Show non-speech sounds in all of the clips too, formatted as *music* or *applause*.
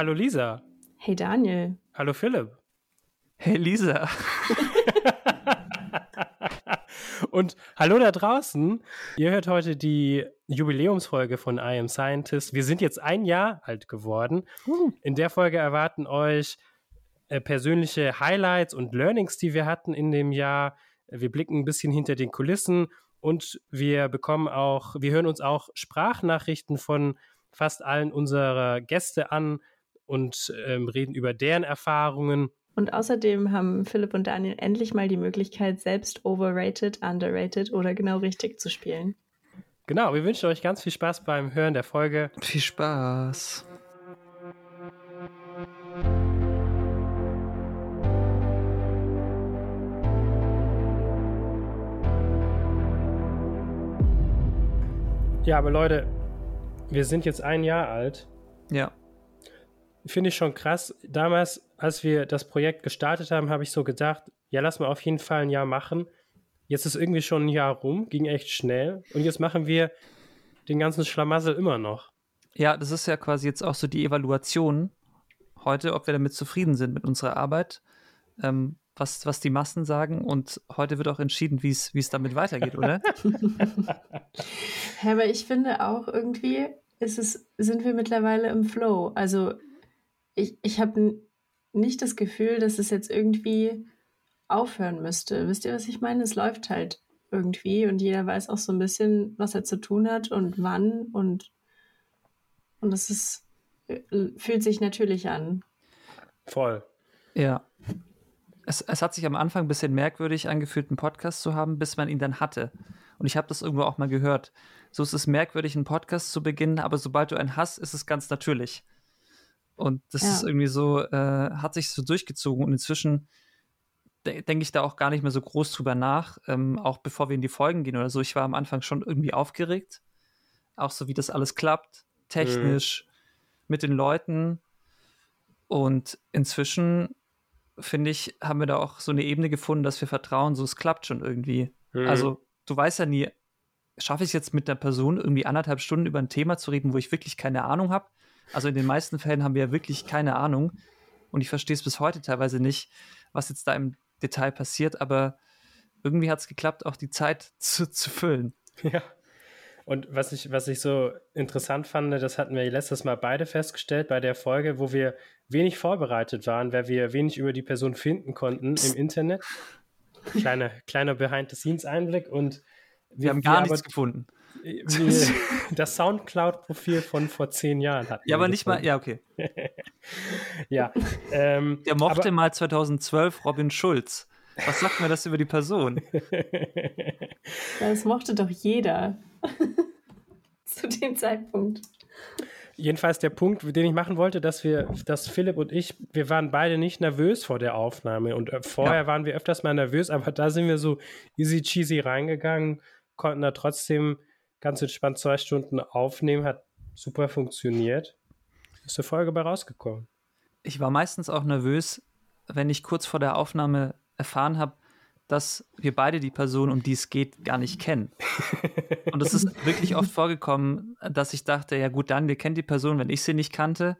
Hallo Lisa. Hey Daniel. Hallo Philipp. Hey Lisa. *laughs* Und hallo da draußen. Ihr hört heute die Jubiläumsfolge von I Am Scientist. Wir sind jetzt ein Jahr alt geworden. In der Folge erwarten euch äh, persönliche Highlights und Learnings, die wir hatten in dem Jahr. Wir blicken ein bisschen hinter den Kulissen und wir bekommen auch, wir hören uns auch Sprachnachrichten von fast allen unserer Gäste an und ähm, reden über deren Erfahrungen. Und außerdem haben Philipp und Daniel endlich mal die Möglichkeit, selbst overrated, underrated oder genau richtig zu spielen. Genau, wir wünschen euch ganz viel Spaß beim Hören der Folge. Viel Spaß. Ja, aber Leute, wir sind jetzt ein Jahr alt. Ja. Finde ich schon krass. Damals, als wir das Projekt gestartet haben, habe ich so gedacht, ja, lass mal auf jeden Fall ein Jahr machen. Jetzt ist irgendwie schon ein Jahr rum, ging echt schnell. Und jetzt machen wir den ganzen Schlamassel immer noch. Ja, das ist ja quasi jetzt auch so die Evaluation heute, ob wir damit zufrieden sind mit unserer Arbeit, ähm, was, was die Massen sagen. Und heute wird auch entschieden, wie es damit weitergeht, oder? *laughs* *laughs* ja, aber ich finde auch irgendwie, ist es, sind wir mittlerweile im Flow. Also ich, ich habe nicht das Gefühl, dass es jetzt irgendwie aufhören müsste. Wisst ihr, was ich meine? Es läuft halt irgendwie und jeder weiß auch so ein bisschen, was er zu tun hat und wann und und es ist äh, fühlt sich natürlich an. Voll. Ja. Es, es hat sich am Anfang ein bisschen merkwürdig angefühlt, einen Podcast zu haben, bis man ihn dann hatte. Und ich habe das irgendwo auch mal gehört. So ist es merkwürdig, einen Podcast zu beginnen, aber sobald du einen hast, ist es ganz natürlich. Und das ja. ist irgendwie so, äh, hat sich so durchgezogen. Und inzwischen de denke ich da auch gar nicht mehr so groß drüber nach, ähm, auch bevor wir in die Folgen gehen oder so. Ich war am Anfang schon irgendwie aufgeregt. Auch so, wie das alles klappt, technisch, mhm. mit den Leuten. Und inzwischen, finde ich, haben wir da auch so eine Ebene gefunden, dass wir vertrauen, so es klappt schon irgendwie. Mhm. Also, du weißt ja nie, schaffe ich es jetzt mit einer Person irgendwie anderthalb Stunden über ein Thema zu reden, wo ich wirklich keine Ahnung habe? Also in den meisten Fällen haben wir ja wirklich keine Ahnung. Und ich verstehe es bis heute teilweise nicht, was jetzt da im Detail passiert, aber irgendwie hat es geklappt, auch die Zeit *laughs* zu, zu füllen. Ja. Und was ich, was ich so interessant fand, das hatten wir letztes Mal beide festgestellt bei der Folge, wo wir wenig vorbereitet waren, weil wir wenig über die Person finden konnten Psst. im Internet. Kleiner, kleiner Behind-the-Scenes-Einblick und wir, wir haben gar nichts gefunden. *laughs* das Soundcloud-Profil von vor zehn Jahren hat. Ja, aber nicht mal, ja, okay. *laughs* ja. Ähm, Der mochte aber, mal 2012 Robin Schulz. Was sagt mir das über die Person? *laughs* Das mochte doch jeder. Zu dem Zeitpunkt. Jedenfalls der Punkt, den ich machen wollte, dass wir, dass Philipp und ich, wir waren beide nicht nervös vor der Aufnahme und äh, vorher ja. waren wir öfters mal nervös, aber da sind wir so easy cheesy reingegangen, konnten da trotzdem ganz entspannt zwei Stunden aufnehmen, hat super funktioniert. Ist eine Folge bei rausgekommen. Ich war meistens auch nervös, wenn ich kurz vor der Aufnahme erfahren habe, dass wir beide die Person, um die es geht, gar nicht kennen. *laughs* Und es ist wirklich oft vorgekommen, dass ich dachte, ja gut, dann, wir kennen die Person, wenn ich sie nicht kannte,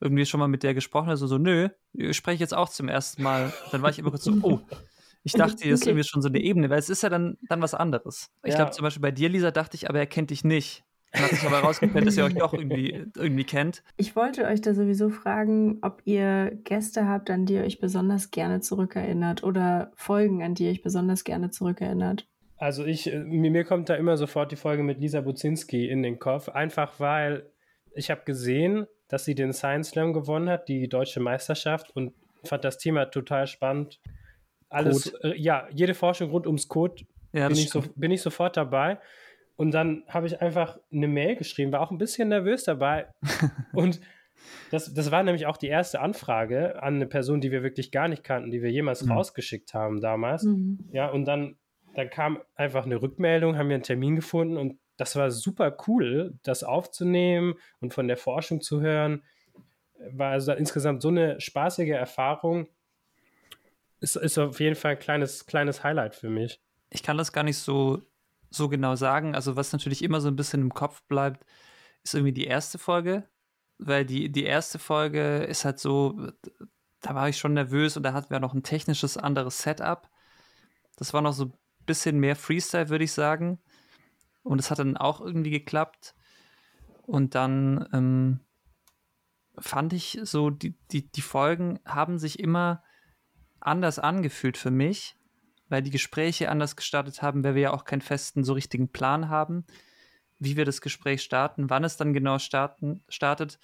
irgendwie schon mal mit der gesprochen habe, so, so nö, ich spreche jetzt auch zum ersten Mal. Dann war ich immer kurz so, oh, ich dachte, hier ist irgendwie schon so eine Ebene, weil es ist ja dann, dann was anderes. Ich ja. glaube, zum Beispiel bei dir, Lisa, dachte ich, aber er kennt dich nicht. Dann hat sich aber herausgestellt, dass ihr euch doch irgendwie, irgendwie kennt. Ich wollte euch da sowieso fragen, ob ihr Gäste habt, an die ihr euch besonders gerne zurückerinnert oder Folgen, an die ihr euch besonders gerne zurückerinnert. Also ich, äh, mir kommt da immer sofort die Folge mit Lisa Buzinski in den Kopf, einfach weil ich habe gesehen, dass sie den Science Slam gewonnen hat, die deutsche Meisterschaft und fand das Thema total spannend alles, äh, ja, jede Forschung rund ums Code ja, bin, ich so, bin ich sofort dabei. Und dann habe ich einfach eine Mail geschrieben, war auch ein bisschen nervös dabei. *laughs* und das, das war nämlich auch die erste Anfrage an eine Person, die wir wirklich gar nicht kannten, die wir jemals mhm. rausgeschickt haben damals. Mhm. Ja, und dann, dann kam einfach eine Rückmeldung, haben wir einen Termin gefunden und das war super cool, das aufzunehmen und von der Forschung zu hören. War also insgesamt so eine spaßige Erfahrung ist, ist auf jeden Fall ein kleines, kleines Highlight für mich. Ich kann das gar nicht so, so genau sagen. Also, was natürlich immer so ein bisschen im Kopf bleibt, ist irgendwie die erste Folge. weil die, die erste Folge ist halt so, da war ich schon nervös und da hatten wir noch ein technisches anderes Setup. Das war noch so ein bisschen mehr Freestyle, würde ich sagen. Und es hat dann auch irgendwie geklappt. Und dann ähm, fand ich so, die, die, die Folgen haben sich immer anders angefühlt für mich, weil die Gespräche anders gestartet haben, weil wir ja auch keinen festen, so richtigen Plan haben, wie wir das Gespräch starten, wann es dann genau starten, startet.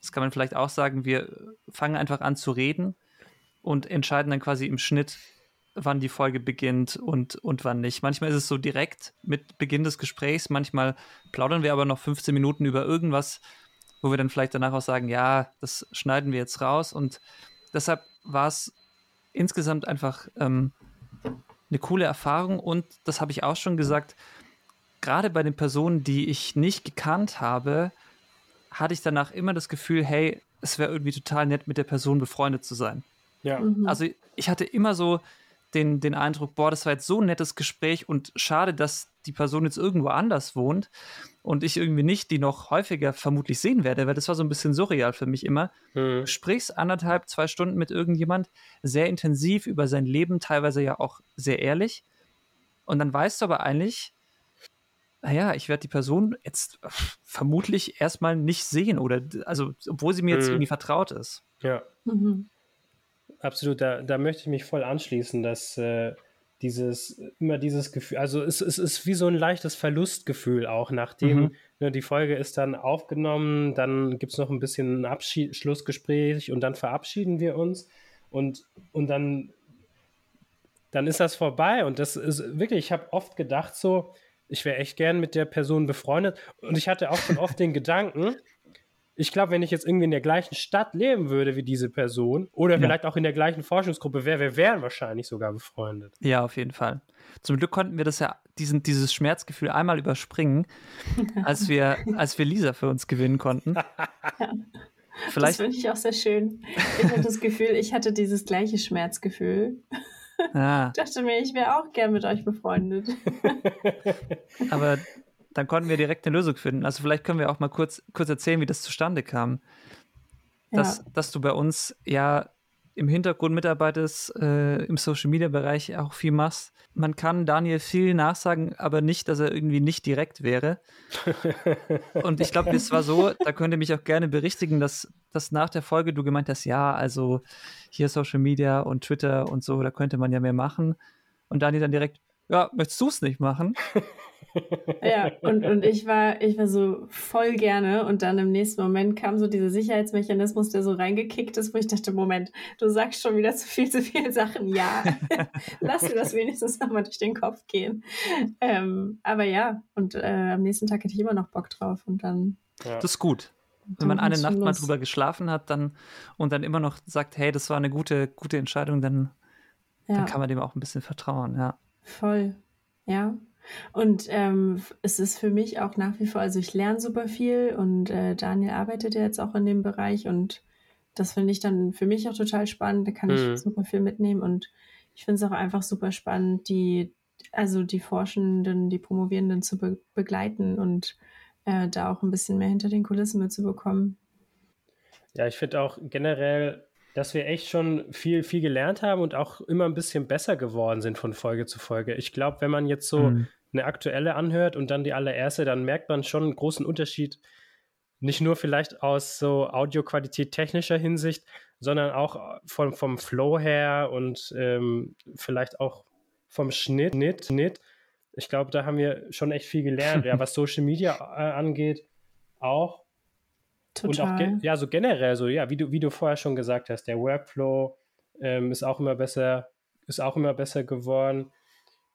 Das kann man vielleicht auch sagen, wir fangen einfach an zu reden und entscheiden dann quasi im Schnitt, wann die Folge beginnt und, und wann nicht. Manchmal ist es so direkt mit Beginn des Gesprächs, manchmal plaudern wir aber noch 15 Minuten über irgendwas, wo wir dann vielleicht danach auch sagen, ja, das schneiden wir jetzt raus. Und deshalb war es insgesamt einfach ähm, eine coole Erfahrung und das habe ich auch schon gesagt, gerade bei den Personen, die ich nicht gekannt habe, hatte ich danach immer das Gefühl, hey, es wäre irgendwie total nett, mit der Person befreundet zu sein. Ja. Mhm. Also ich hatte immer so den, den Eindruck, boah, das war jetzt so ein nettes Gespräch und schade, dass die Person jetzt irgendwo anders wohnt und ich irgendwie nicht die noch häufiger vermutlich sehen werde, weil das war so ein bisschen surreal für mich immer. Mhm. Sprichst anderthalb, zwei Stunden mit irgendjemand, sehr intensiv über sein Leben, teilweise ja auch sehr ehrlich. Und dann weißt du aber eigentlich, naja, ich werde die Person jetzt vermutlich erstmal nicht sehen oder, also, obwohl sie mir jetzt mhm. irgendwie vertraut ist. Ja. Mhm. Absolut, da, da möchte ich mich voll anschließen, dass äh, dieses, immer dieses Gefühl, also es, es ist wie so ein leichtes Verlustgefühl auch, nachdem mhm. ne, die Folge ist dann aufgenommen, dann gibt es noch ein bisschen Abschied, Schlussgespräch und dann verabschieden wir uns und, und dann, dann ist das vorbei und das ist wirklich, ich habe oft gedacht so, ich wäre echt gern mit der Person befreundet und ich hatte auch schon oft den *laughs* Gedanken, ich glaube, wenn ich jetzt irgendwie in der gleichen Stadt leben würde wie diese Person oder ja. vielleicht auch in der gleichen Forschungsgruppe wäre, wir wären wahrscheinlich sogar befreundet. Ja, auf jeden Fall. Zum Glück konnten wir das ja, diesen, dieses Schmerzgefühl einmal überspringen, *laughs* als wir, als wir Lisa für uns gewinnen konnten. *laughs* Ja. Vielleicht. Das finde ich auch sehr schön. Ich hatte das Gefühl, ich hatte dieses gleiche Schmerzgefühl. Ah. Ich dachte mir, ich wäre auch gern mit euch befreundet. *laughs* Aber dann konnten wir direkt eine Lösung finden. Also vielleicht können wir auch mal kurz, kurz erzählen, wie das zustande kam. Dass, ja. dass du bei uns ja im Hintergrund mitarbeitest, äh, im Social Media Bereich auch viel machst. Man kann Daniel viel nachsagen, aber nicht, dass er irgendwie nicht direkt wäre. *laughs* Und ich glaube, es war so, da könnt ihr mich auch gerne berichtigen, dass, dass nach der Folge du gemeint hast, ja, also hier Social Media und Twitter und so, da könnte man ja mehr machen. Und Daniel dann direkt, ja, möchtest du es nicht machen? *laughs* ja, *laughs* und, und ich war, ich war so voll gerne und dann im nächsten Moment kam so dieser Sicherheitsmechanismus, der so reingekickt ist, wo ich dachte, Moment, du sagst schon wieder zu viel, zu viele Sachen. Ja, *laughs* *laughs* lass mir das wenigstens nochmal durch den Kopf gehen. Ähm, aber ja, und äh, am nächsten Tag hätte ich immer noch Bock drauf und dann. Ja. Das ist gut. Wenn man eine Nacht mal drüber geschlafen hat dann und dann immer noch sagt, hey, das war eine gute, gute Entscheidung, dann, ja. dann kann man dem auch ein bisschen vertrauen, ja. Voll. Ja, und ähm, es ist für mich auch nach wie vor, also ich lerne super viel und äh, Daniel arbeitet ja jetzt auch in dem Bereich und das finde ich dann für mich auch total spannend. Da kann mhm. ich super viel mitnehmen und ich finde es auch einfach super spannend, die, also die Forschenden, die Promovierenden zu be begleiten und äh, da auch ein bisschen mehr hinter den Kulissen mitzubekommen. Ja, ich finde auch generell, dass wir echt schon viel, viel gelernt haben und auch immer ein bisschen besser geworden sind von Folge zu Folge. Ich glaube, wenn man jetzt so mhm eine aktuelle anhört und dann die allererste, dann merkt man schon einen großen Unterschied. Nicht nur vielleicht aus so Audioqualität technischer Hinsicht, sondern auch vom, vom Flow her und ähm, vielleicht auch vom Schnitt. Schnitt, Schnitt. Ich glaube, da haben wir schon echt viel gelernt. ja, *laughs* was Social Media äh, angeht, auch. Total. Und auch ja, so generell, so ja, wie du, wie du vorher schon gesagt hast, der Workflow ähm, ist auch immer besser, ist auch immer besser geworden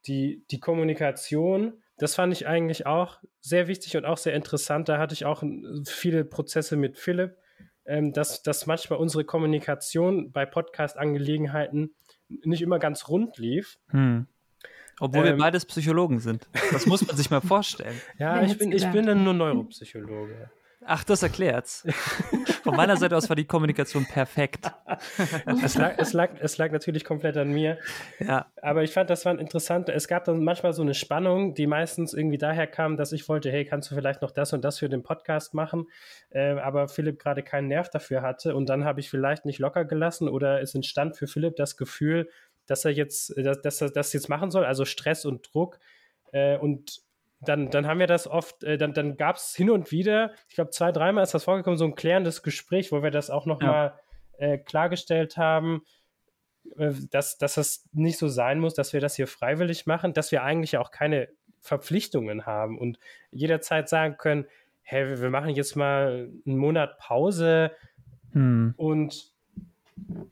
die, die Kommunikation, das fand ich eigentlich auch sehr wichtig und auch sehr interessant. Da hatte ich auch viele Prozesse mit Philipp, ähm, dass, dass manchmal unsere Kommunikation bei Podcast-Angelegenheiten nicht immer ganz rund lief. Hm. Obwohl ähm, wir beides Psychologen sind. Das muss man sich mal vorstellen. *laughs* ja, ich bin, ich bin dann nur Neuropsychologe. Ach, das erklärt's. Von meiner Seite aus war die Kommunikation perfekt. es, lag, es, lag, es lag natürlich komplett an mir. Ja. Aber ich fand, das war interessant. Es gab dann manchmal so eine Spannung, die meistens irgendwie daher kam, dass ich wollte, hey, kannst du vielleicht noch das und das für den Podcast machen? Äh, aber Philipp gerade keinen Nerv dafür hatte. Und dann habe ich vielleicht nicht locker gelassen oder es entstand für Philipp das Gefühl, dass er jetzt, dass, dass er das jetzt machen soll, also Stress und Druck. Äh, und dann, dann haben wir das oft, äh, dann, dann gab es hin und wieder, ich glaube zwei, dreimal ist das vorgekommen, so ein klärendes Gespräch, wo wir das auch nochmal ja. äh, klargestellt haben, äh, dass, dass das nicht so sein muss, dass wir das hier freiwillig machen, dass wir eigentlich auch keine Verpflichtungen haben und jederzeit sagen können, hey, wir machen jetzt mal einen Monat Pause hm. und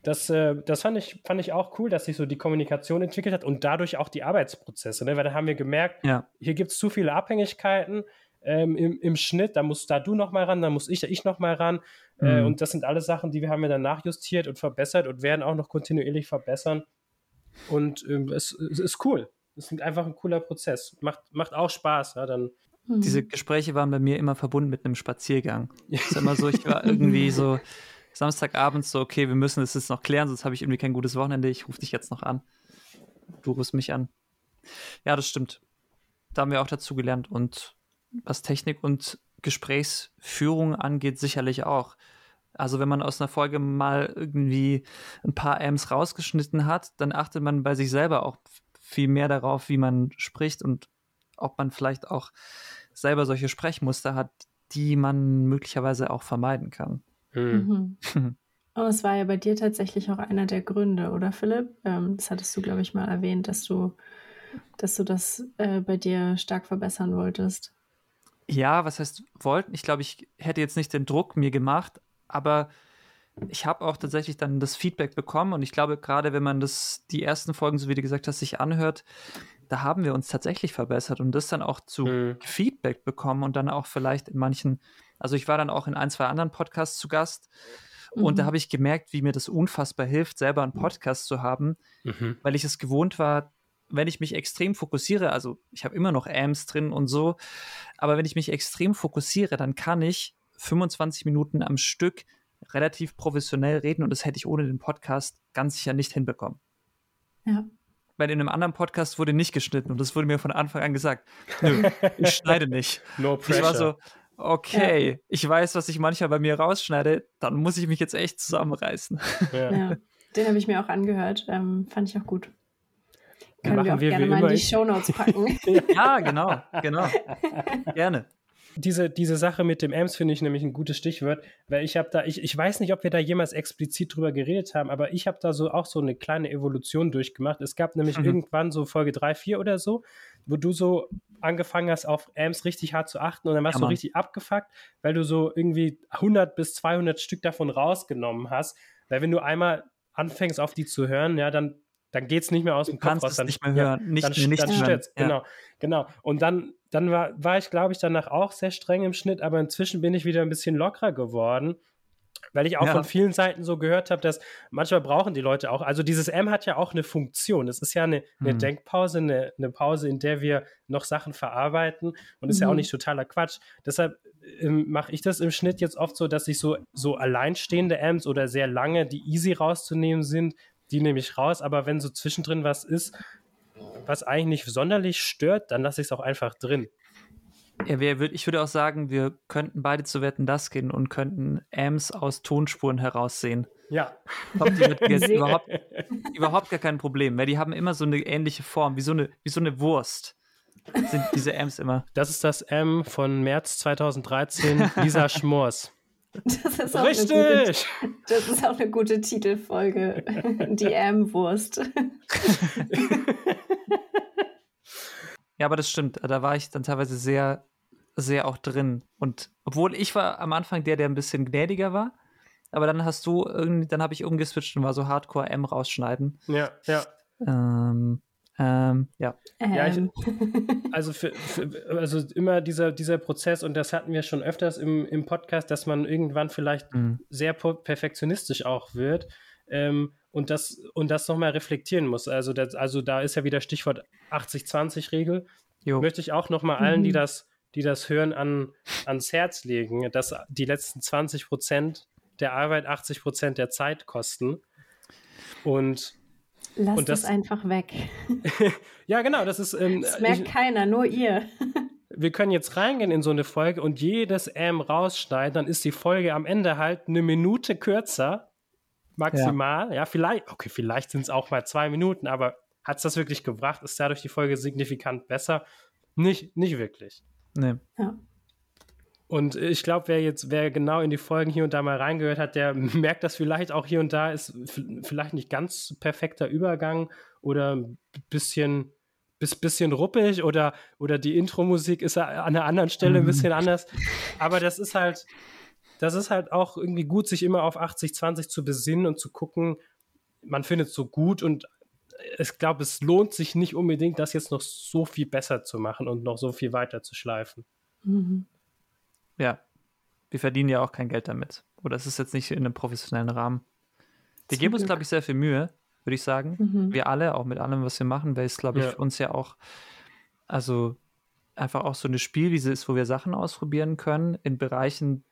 das, äh, das fand, ich, fand ich auch cool, dass sich so die Kommunikation entwickelt hat und dadurch auch die Arbeitsprozesse. Ne? Weil da haben wir gemerkt, ja. hier gibt es zu viele Abhängigkeiten ähm, im, im Schnitt. Da musst da du noch mal ran, da muss ich, ich noch mal ran. Äh, mhm. Äh, und das sind alles Sachen, die wir haben wir dann nachjustiert und verbessert und werden auch noch kontinuierlich verbessern. Und ähm, es, es, ist cool. Es ist einfach ein cooler Prozess. Macht, macht auch Spaß. Ja, dann mhm. diese Gespräche waren bei mir immer verbunden mit einem Spaziergang. Es *laughs* ist immer so, ich war irgendwie so Samstagabends so, okay, wir müssen es jetzt noch klären, sonst habe ich irgendwie kein gutes Wochenende. Ich rufe dich jetzt noch an. Du rufst mich an. Ja, das stimmt. Da haben wir auch dazu gelernt. Und was Technik und Gesprächsführung angeht, sicherlich auch. Also wenn man aus einer Folge mal irgendwie ein paar Amps rausgeschnitten hat, dann achtet man bei sich selber auch viel mehr darauf, wie man spricht und ob man vielleicht auch selber solche Sprechmuster hat, die man möglicherweise auch vermeiden kann. Mhm. Mhm. Aber es war ja bei dir tatsächlich auch einer der Gründe, oder Philipp? Ähm, das hattest du, glaube ich, mal erwähnt, dass du, dass du das äh, bei dir stark verbessern wolltest. Ja, was heißt wollten? Ich glaube, ich hätte jetzt nicht den Druck mir gemacht, aber ich habe auch tatsächlich dann das Feedback bekommen und ich glaube, gerade wenn man das, die ersten Folgen, so wie du gesagt hast, sich anhört, da haben wir uns tatsächlich verbessert und das dann auch zu mhm. Feedback bekommen und dann auch vielleicht in manchen also ich war dann auch in ein, zwei anderen Podcasts zu Gast mhm. und da mhm. habe ich gemerkt, wie mir das unfassbar hilft, selber einen Podcast zu haben, mhm. weil ich es gewohnt war, wenn ich mich extrem fokussiere, also ich habe immer noch Amps drin und so, aber wenn ich mich extrem fokussiere, dann kann ich 25 Minuten am Stück relativ professionell reden und das hätte ich ohne den Podcast ganz sicher nicht hinbekommen. Ja. Weil in einem anderen Podcast wurde nicht geschnitten und das wurde mir von Anfang an gesagt. *laughs* Nö, ich schneide nicht. No pressure. Ich war so, okay, ja. ich weiß, was ich manchmal bei mir rausschneide, dann muss ich mich jetzt echt zusammenreißen. Ja, ja den habe ich mir auch angehört, ähm, fand ich auch gut. Können wir auch wir gerne mal in die Shownotes packen. *laughs* ja, genau, genau. *laughs* Gerne diese, diese Sache mit dem Amps finde ich nämlich ein gutes Stichwort, weil ich habe da, ich, ich weiß nicht, ob wir da jemals explizit drüber geredet haben, aber ich habe da so auch so eine kleine Evolution durchgemacht. Es gab nämlich mhm. irgendwann so Folge 3, 4 oder so, wo du so angefangen hast, auf Amps richtig hart zu achten und dann warst ja, du richtig abgefuckt, weil du so irgendwie 100 bis 200 Stück davon rausgenommen hast, weil wenn du einmal anfängst, auf die zu hören, ja, dann dann geht es nicht mehr aus dem Kopf raus. Dann, nicht mehr hören, ja, nicht, dann, nicht dann stört ja. Genau, genau. Und dann, dann war, war ich, glaube ich, danach auch sehr streng im Schnitt, aber inzwischen bin ich wieder ein bisschen lockerer geworden. Weil ich auch ja. von vielen Seiten so gehört habe, dass manchmal brauchen die Leute auch, also dieses M hat ja auch eine Funktion. Es ist ja eine, eine mhm. Denkpause, eine, eine, Pause, in der wir noch Sachen verarbeiten und mhm. ist ja auch mhm. nicht totaler Quatsch. Deshalb ähm, mache ich das im Schnitt jetzt oft so, dass ich so, so alleinstehende Amps oder sehr lange, die easy rauszunehmen sind, die nehme ich raus, aber wenn so zwischendrin was ist, was eigentlich nicht sonderlich stört, dann lasse ich es auch einfach drin. Ja, wir, ich würde auch sagen, wir könnten beide zu Wetten das gehen und könnten Amps aus Tonspuren heraussehen. Ja. Habt ihr mit überhaupt, überhaupt gar kein Problem, weil die haben immer so eine ähnliche Form, wie so eine, wie so eine Wurst. Sind diese Amps immer. Das ist das M von März 2013, Lisa Schmors. Das ist auch Richtig! Eine gute, das ist auch eine gute Titelfolge. Die M-Wurst. ja, aber das stimmt. Da war ich dann teilweise sehr, sehr auch drin. Und obwohl ich war am Anfang der, der ein bisschen gnädiger war, aber dann hast du irgendwie, dann habe ich umgeswitcht und war so Hardcore M rausschneiden. Ja, ja. Ähm, ähm, ja. Ähm. ja ich, also, für, für, also immer dieser, dieser Prozess, und das hatten wir schon öfters im, im Podcast, dass man irgendwann vielleicht mhm. sehr perfektionistisch auch wird ähm, und das, und das nochmal reflektieren muss. Also, das, also da ist ja wieder Stichwort 80-20-Regel. Möchte ich auch nochmal allen, mhm. die das die das Hören an, ans Herz legen, dass die letzten 20 Prozent der Arbeit 80 Prozent der Zeit kosten. Und Lasst Und das- es einfach weg. *laughs* ja, genau, das ist. Ähm, Das merkt ich, keiner, nur ihr. *laughs* wir können jetzt reingehen in so eine Folge und jedes M rausschneiden, dann ist die Folge am Ende halt eine Minute kürzer, maximal. Ja, vielleicht, okay, vielleicht sind es auch mal zwei Minuten, aber hat es das wirklich gebracht? Ist dadurch die Folge signifikant besser? Nicht, nicht wirklich. Nee. Ja. Und ich glaube, wer jetzt, wer genau in die Folgen hier und da mal reingehört hat, der *laughs* merkt das vielleicht auch hier und da ist vielleicht nicht ganz perfekter Übergang oder ein bisschen, bis, bisschen ruppig oder, oder die Intro-Musik ist an einer anderen Stelle ein bisschen anders. Aber das ist halt, das ist halt auch irgendwie gut, sich immer auf 80-20 zu besinnen und zu gucken, man findet es so gut und ich glaube, es lohnt sich nicht unbedingt, das jetzt noch so viel besser zu machen und noch so viel weiter zu schleifen. Mhm. Ja. Wir verdienen ja auch kein Geld damit. Oder es ist jetzt nicht in einem professionellen Rahmen. Wir Zum geben uns, glaube ich, sehr viel Mühe, würde ich sagen. Mhm. Wir alle, auch mit allem, was wir machen, weil es, glaube ich, Ja. für uns ja auch, also einfach auch so eine Spielwiese ist, wo wir Sachen ausprobieren können in Bereichen.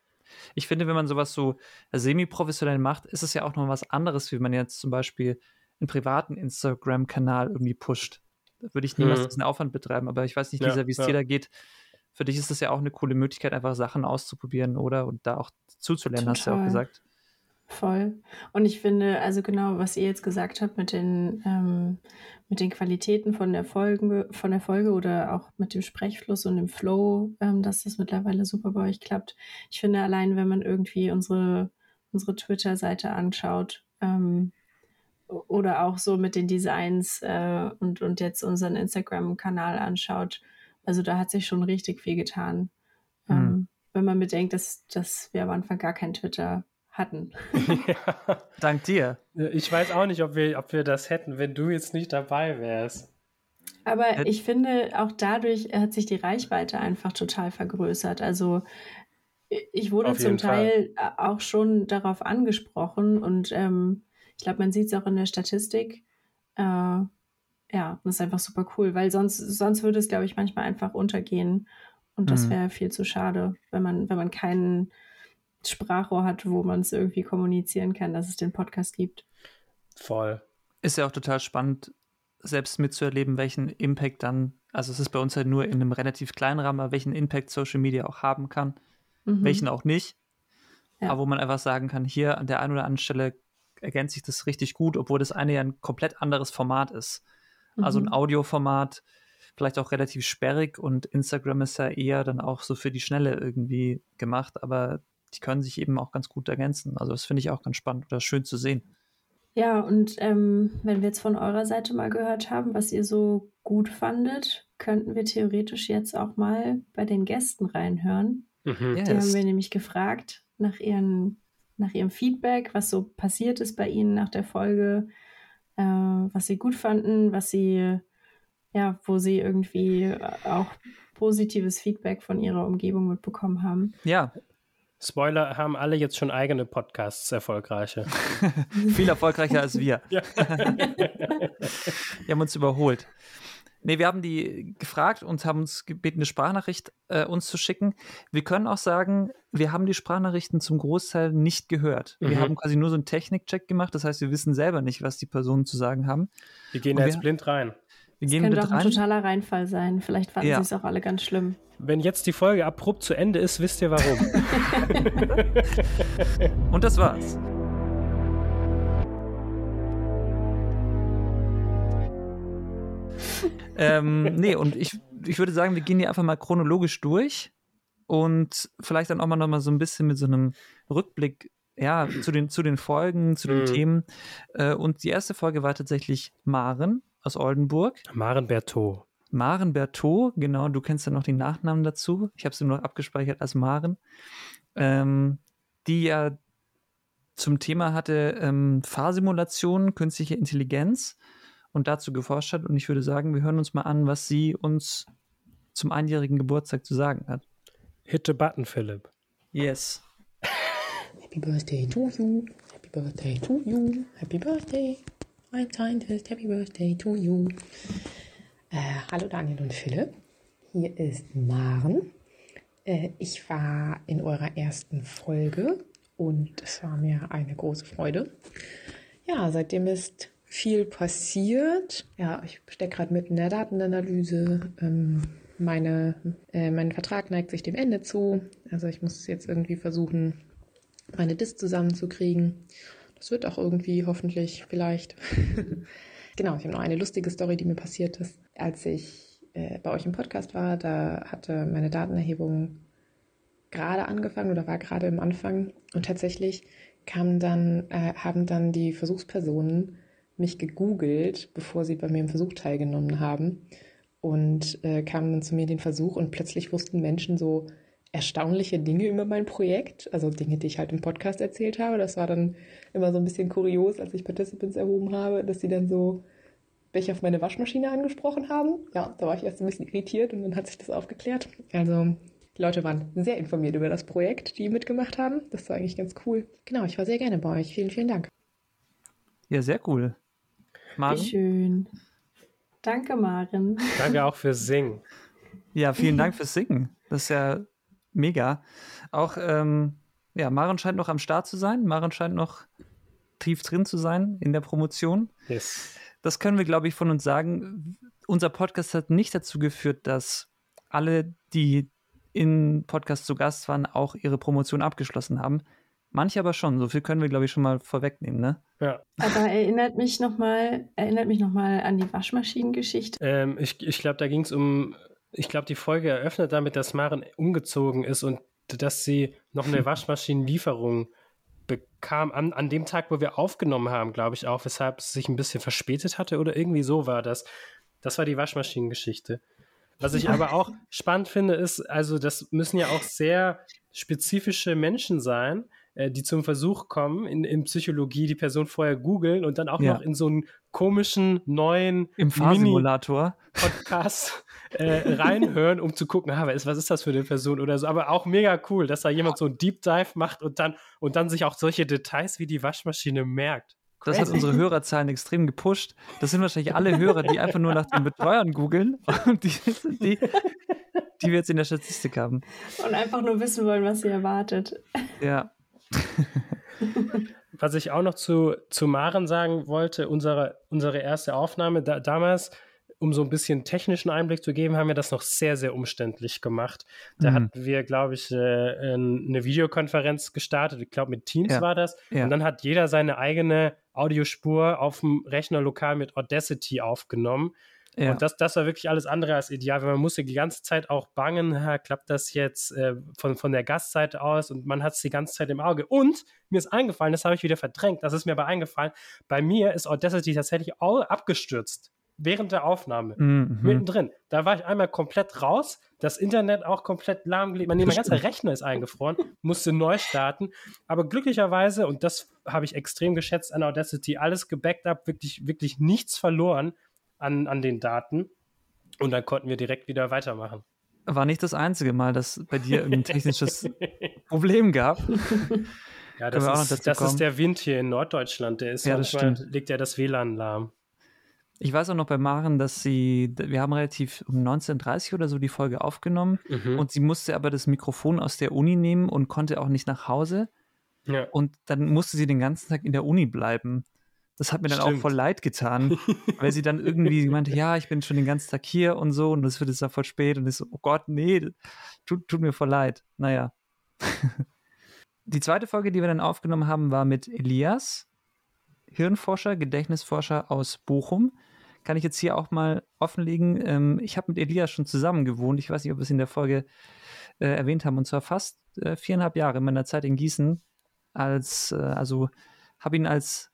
Ich finde, wenn man sowas so semi-professionell macht, ist es ja auch noch was anderes, wie man jetzt zum Beispiel einen privaten Instagram-Kanal irgendwie pusht. Da würde ich niemals Mhm. diesen Aufwand betreiben, aber ich weiß nicht, Ja, Lisa, wie es ja. dir da geht. Für dich ist das ja auch eine coole Möglichkeit, einfach Sachen auszuprobieren, oder? Und da auch zuzulernen, hast du ja auch Total. gesagt. Voll. Und ich finde, also genau, was ihr jetzt gesagt habt mit den, ähm, mit den Qualitäten von der Folge, von der Folge oder auch mit dem Sprechfluss und dem Flow, ähm, dass das mittlerweile super bei euch klappt. Ich finde allein, wenn man irgendwie unsere, unsere Twitter-Seite anschaut, ähm, oder auch so mit den Designs äh, und, und jetzt unseren Instagram-Kanal anschaut, also da hat sich schon richtig viel getan. Hm. Ähm, wenn man bedenkt, dass, dass wir am Anfang gar kein Twitter hatten. *laughs* *laughs* ja. Dank dir. Ich weiß auch nicht, ob wir, ob wir das hätten, wenn du jetzt nicht dabei wärst. Aber Hätt- ich finde, auch dadurch hat sich die Reichweite einfach total vergrößert. Also ich wurde Auf zum Teil auch schon darauf angesprochen und ähm, ich glaube, man sieht es auch in der Statistik. Äh, ja, das ist einfach super cool, weil sonst, sonst würde es, glaube ich, manchmal einfach untergehen. Und das Mhm. wäre viel zu schade, wenn man, wenn man keinen Sprachrohr hat, wo man es irgendwie kommunizieren kann, dass es den Podcast gibt. Voll. ist ja auch total spannend, selbst mitzuerleben, welchen Impact dann, also es ist bei uns halt nur in einem relativ kleinen Rahmen, welchen Impact Social Media auch haben kann, Mhm. welchen auch nicht. Ja. Aber wo man einfach sagen kann, hier an der einen oder anderen Stelle ergänzt sich das richtig gut, obwohl das eine ja ein komplett anderes Format ist. Also ein Mhm. Audioformat, vielleicht auch relativ sperrig und Instagram ist ja eher dann auch so für die Schnelle irgendwie gemacht, aber die können sich eben auch ganz gut ergänzen. Also das finde ich auch ganz spannend oder schön zu sehen. Ja, und ähm, wenn wir jetzt von eurer Seite mal gehört haben, was ihr so gut fandet, könnten wir theoretisch jetzt auch mal bei den Gästen reinhören. Mhm. Ja. Die haben Yes. wir nämlich gefragt nach, ihren, nach ihrem Feedback, was so passiert ist bei ihnen nach der Folge, äh, was sie gut fanden, was sie, ja, wo sie irgendwie auch positives Feedback von ihrer Umgebung mitbekommen haben. Ja, Spoiler haben alle jetzt schon eigene Podcasts, erfolgreiche. *laughs* viel erfolgreicher als wir. *laughs* Ja. Wir haben uns überholt. Nee, wir haben die gefragt und haben uns gebeten, eine Sprachnachricht äh, uns zu schicken. Wir können auch sagen, wir haben die Sprachnachrichten zum Großteil nicht gehört. Wir Mhm. haben quasi nur so einen Technikcheck gemacht. Das heißt, wir wissen selber nicht, was die Personen zu sagen haben. Wir gehen Und da wir- jetzt blind rein. Wir Das gehen könnte auch ein rein. totaler Reinfall sein. Vielleicht fanden Ja. sie es auch alle ganz schlimm. Wenn jetzt die Folge abrupt zu Ende ist, wisst ihr warum. *laughs* *laughs* Und das war's. Ähm, nee, und ich, ich würde sagen, wir gehen hier einfach mal chronologisch durch und vielleicht dann auch mal noch mal so ein bisschen mit so einem Rückblick ja, zu, den, zu den Folgen, zu den Mhm. Themen. Äh, und die erste Folge war tatsächlich Maren aus Oldenburg. Maren Berthaud. Maren Berthaud, genau, du kennst ja noch den Nachnamen dazu. Ich habe sie nur noch abgespeichert als Maren. Ähm, die ja zum Thema hatte ähm, Fahrsimulation, künstliche Intelligenz und dazu geforscht hat. Und ich würde sagen, wir hören uns mal an, was sie uns zum einjährigen Geburtstag zu sagen hat. Hit the button, Philipp. Yes. Happy birthday to you. Happy birthday to you. Happy birthday. Ein Scientist. Happy birthday to you. Äh, hallo Daniel und Philipp. Hier ist Maren. Äh, ich war in eurer ersten Folge und es war mir eine große Freude. Ja, seitdem ist viel passiert. Ja, ich stecke gerade mitten in der Datenanalyse. Ähm, meine, äh, mein Vertrag neigt sich dem Ende zu. Also ich muss jetzt irgendwie versuchen, meine Dis zusammenzukriegen. Das wird auch irgendwie hoffentlich vielleicht. *laughs* genau, ich habe noch eine lustige Story, die mir passiert ist, als ich äh, bei euch im Podcast war. Da hatte meine Datenerhebung gerade angefangen oder war gerade im Anfang und tatsächlich kamen dann, äh, haben dann die Versuchspersonen mich gegoogelt, bevor sie bei mir im Versuch teilgenommen haben und äh, kamen dann zu mir den Versuch und plötzlich wussten Menschen so erstaunliche Dinge über mein Projekt, also Dinge, die ich halt im Podcast erzählt habe. Das war dann immer so ein bisschen kurios, als ich Participants erhoben habe, dass sie dann so welche auf meine Waschmaschine angesprochen haben. Ja, da war ich erst ein bisschen irritiert und dann hat sich das aufgeklärt. Also die Leute waren sehr informiert über das Projekt, die mitgemacht haben. Das war eigentlich ganz cool. Genau, ich war sehr gerne bei euch. Vielen, vielen Dank. Ja, sehr cool. Maren? Wie schön. Danke, Maren. *laughs* Danke auch fürs Singen. Ja, vielen Dank fürs Singen. Das ist ja mega. Auch, ähm, ja, Maren scheint noch am Start zu sein. Maren scheint noch tief drin zu sein in der Promotion. Yes. Das können wir, glaube ich, von uns sagen. Unser Podcast hat nicht dazu geführt, dass alle, die in Podcast zu Gast waren, auch ihre Promotion abgeschlossen haben. Manche aber schon. So viel können wir, glaube ich, schon mal vorwegnehmen, ne? Ja. Aber erinnert mich nochmal, erinnert mich nochmal an die Waschmaschinengeschichte. Ähm, ich ich glaube, da ging es um, ich glaube, die Folge eröffnet damit, dass Maren umgezogen ist und dass sie noch eine *laughs* Waschmaschinenlieferung bekam an, an dem Tag, wo wir aufgenommen haben, glaube ich auch, weshalb es sich ein bisschen verspätet hatte oder irgendwie so war das. Das war die Waschmaschinengeschichte. Was ich aber auch *laughs* spannend finde, ist, also das müssen ja auch sehr spezifische Menschen sein, die zum Versuch kommen, in, in Psychologie die Person vorher googeln und dann auch ja. noch in so einen komischen neuen im Fahrsimulator Podcast äh, reinhören, um zu gucken, ah, was ist das für eine Person oder so. Aber auch mega cool, dass da jemand so einen Deep Dive macht und dann und dann sich auch solche Details wie die Waschmaschine merkt. Das hat unsere Hörerzahlen extrem gepusht. Das sind wahrscheinlich alle Hörer, die einfach nur nach den Betreuern googeln und die, die, die wir jetzt in der Statistik haben. Und einfach nur wissen wollen, was sie erwartet. Ja. *laughs* Was ich auch noch zu, zu Maren sagen wollte, unsere, unsere erste Aufnahme da, damals, um so ein bisschen technischen Einblick zu geben, haben wir das noch sehr, sehr umständlich gemacht. Da mhm. hatten wir, glaube ich, äh, eine Videokonferenz gestartet. Ich glaube, mit Teams ja. war das. Ja. Und dann hat jeder seine eigene Audiospur auf dem Rechner lokal mit Audacity aufgenommen. Ja. Und das, das war wirklich alles andere als ideal, weil man musste die ganze Zeit auch bangen, ha, klappt das jetzt äh, von, von der Gastseite aus und man hat es die ganze Zeit im Auge. Und mir ist eingefallen, das habe ich wieder verdrängt, das ist mir aber eingefallen, bei mir ist Audacity tatsächlich auch abgestürzt während der Aufnahme, mhm. mittendrin. Da war ich einmal komplett raus, das Internet auch komplett lahmgelegt. Mein, mein ganzer Rechner ist eingefroren, musste neu starten. Aber glücklicherweise, und das habe ich extrem geschätzt an Audacity, alles gebackt up, wirklich, wirklich nichts verloren an, an den Daten. Und dann konnten wir direkt wieder weitermachen. War nicht das einzige Mal, dass bei dir *laughs* ein technisches Problem gab. Ja, das, ist, das ist, der Wind hier in Norddeutschland. Der ist ja, das manchmal, legt ja das WLAN lahm. Ich weiß auch noch bei Maren, dass sie, wir haben relativ um 19.30 oder so die Folge aufgenommen mhm. und sie musste aber das Mikrofon aus der Uni nehmen und konnte auch nicht nach Hause. Ja. Und dann musste sie den ganzen Tag in der Uni bleiben. Das hat mir dann Stimmt. auch voll leid getan, *laughs* weil sie dann irgendwie meinte, ja, ich bin schon den ganzen Tag hier und so und das wird jetzt ja voll spät und ich so, oh Gott, nee, tut, tut mir voll leid. Naja. *laughs* Die zweite Folge, die wir dann aufgenommen haben, war mit Elias, Hirnforscher, Gedächtnisforscher aus Bochum. Kann ich jetzt hier auch mal offenlegen. Ähm, ich habe mit Elias schon zusammen gewohnt. Ich weiß nicht, ob wir es in der Folge äh, erwähnt haben. Und zwar fast äh, viereinhalb Jahre in meiner Zeit in Gießen. Als, äh, also habe ihn als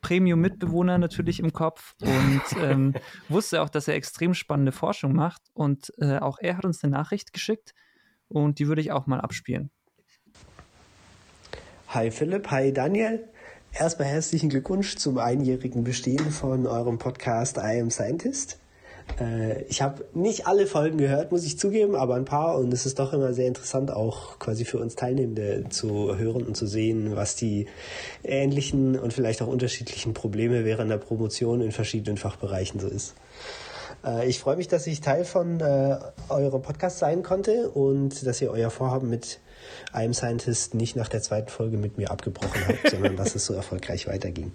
Premium-Mitbewohner natürlich im Kopf und *laughs* ähm, wusste auch, dass er extrem spannende Forschung macht. Und äh, auch er hat uns eine Nachricht geschickt und die würde ich auch mal abspielen. Hi Philipp, hi Daniel. Erstmal herzlichen Glückwunsch zum einjährigen Bestehen von eurem Podcast I Am Scientist. Äh, ich habe nicht alle Folgen gehört, muss ich zugeben, aber ein paar und es ist doch immer sehr interessant, auch quasi für uns Teilnehmende zu hören und zu sehen, was die ähnlichen und vielleicht auch unterschiedlichen Probleme während der Promotion in verschiedenen Fachbereichen so ist. Äh, ich freue mich, dass ich Teil von äh, eurem Podcast sein konnte und dass ihr euer Vorhaben mit einem Scientist nicht nach der zweiten Folge mit mir abgebrochen habt, *laughs* sondern dass es so erfolgreich weiterging.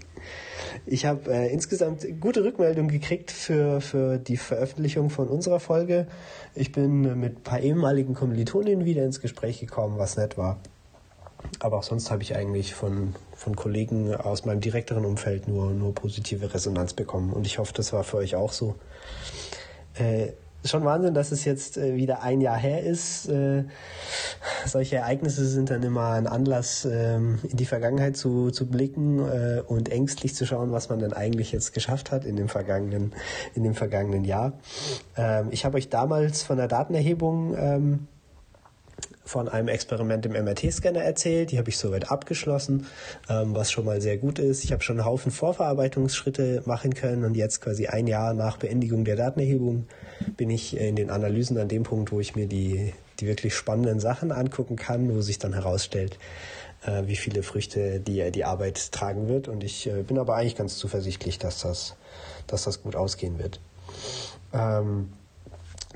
Ich habe äh, insgesamt gute Rückmeldungen gekriegt für, für die Veröffentlichung von unserer Folge. Ich bin mit ein paar ehemaligen Kommilitoninnen wieder ins Gespräch gekommen, was nett war. Aber auch sonst habe ich eigentlich von, von Kollegen aus meinem direkteren Umfeld nur, nur positive Resonanz bekommen. Und ich hoffe, das war für euch auch so. Äh, schon Wahnsinn, dass es jetzt äh, wieder ein Jahr her ist. Äh, solche Ereignisse sind dann immer ein Anlass, ähm, in die Vergangenheit zu, zu blicken äh, und ängstlich zu schauen, was man denn eigentlich jetzt geschafft hat in dem vergangenen, in dem vergangenen Jahr. Ähm, ich habe euch damals von der Datenerhebung ähm, von einem Experiment im MRT-Scanner erzählt. Die habe ich soweit abgeschlossen, ähm, was schon mal sehr gut ist. Ich habe schon einen Haufen Vorverarbeitungsschritte machen können und jetzt quasi ein Jahr nach Beendigung der Datenerhebung bin ich in den Analysen an dem Punkt, wo ich mir die, die wirklich spannenden Sachen angucken kann, wo sich dann herausstellt, äh, wie viele Früchte die, die Arbeit tragen wird. Und ich äh, bin aber eigentlich ganz zuversichtlich, dass das, dass das gut ausgehen wird. Ähm,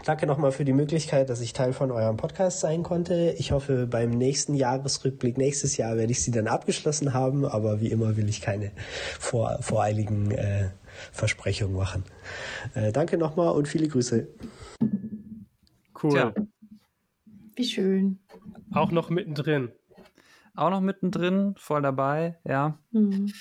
Danke nochmal für die Möglichkeit, dass ich Teil von eurem Podcast sein konnte. Ich hoffe, beim nächsten Jahresrückblick nächstes Jahr werde ich sie dann abgeschlossen haben, aber wie immer will ich keine vor, voreiligen äh, Versprechungen machen. Äh, danke nochmal und viele Grüße. Cool. Tja. Wie schön. Auch noch mittendrin. Auch noch mittendrin, voll dabei, ja. Mhm.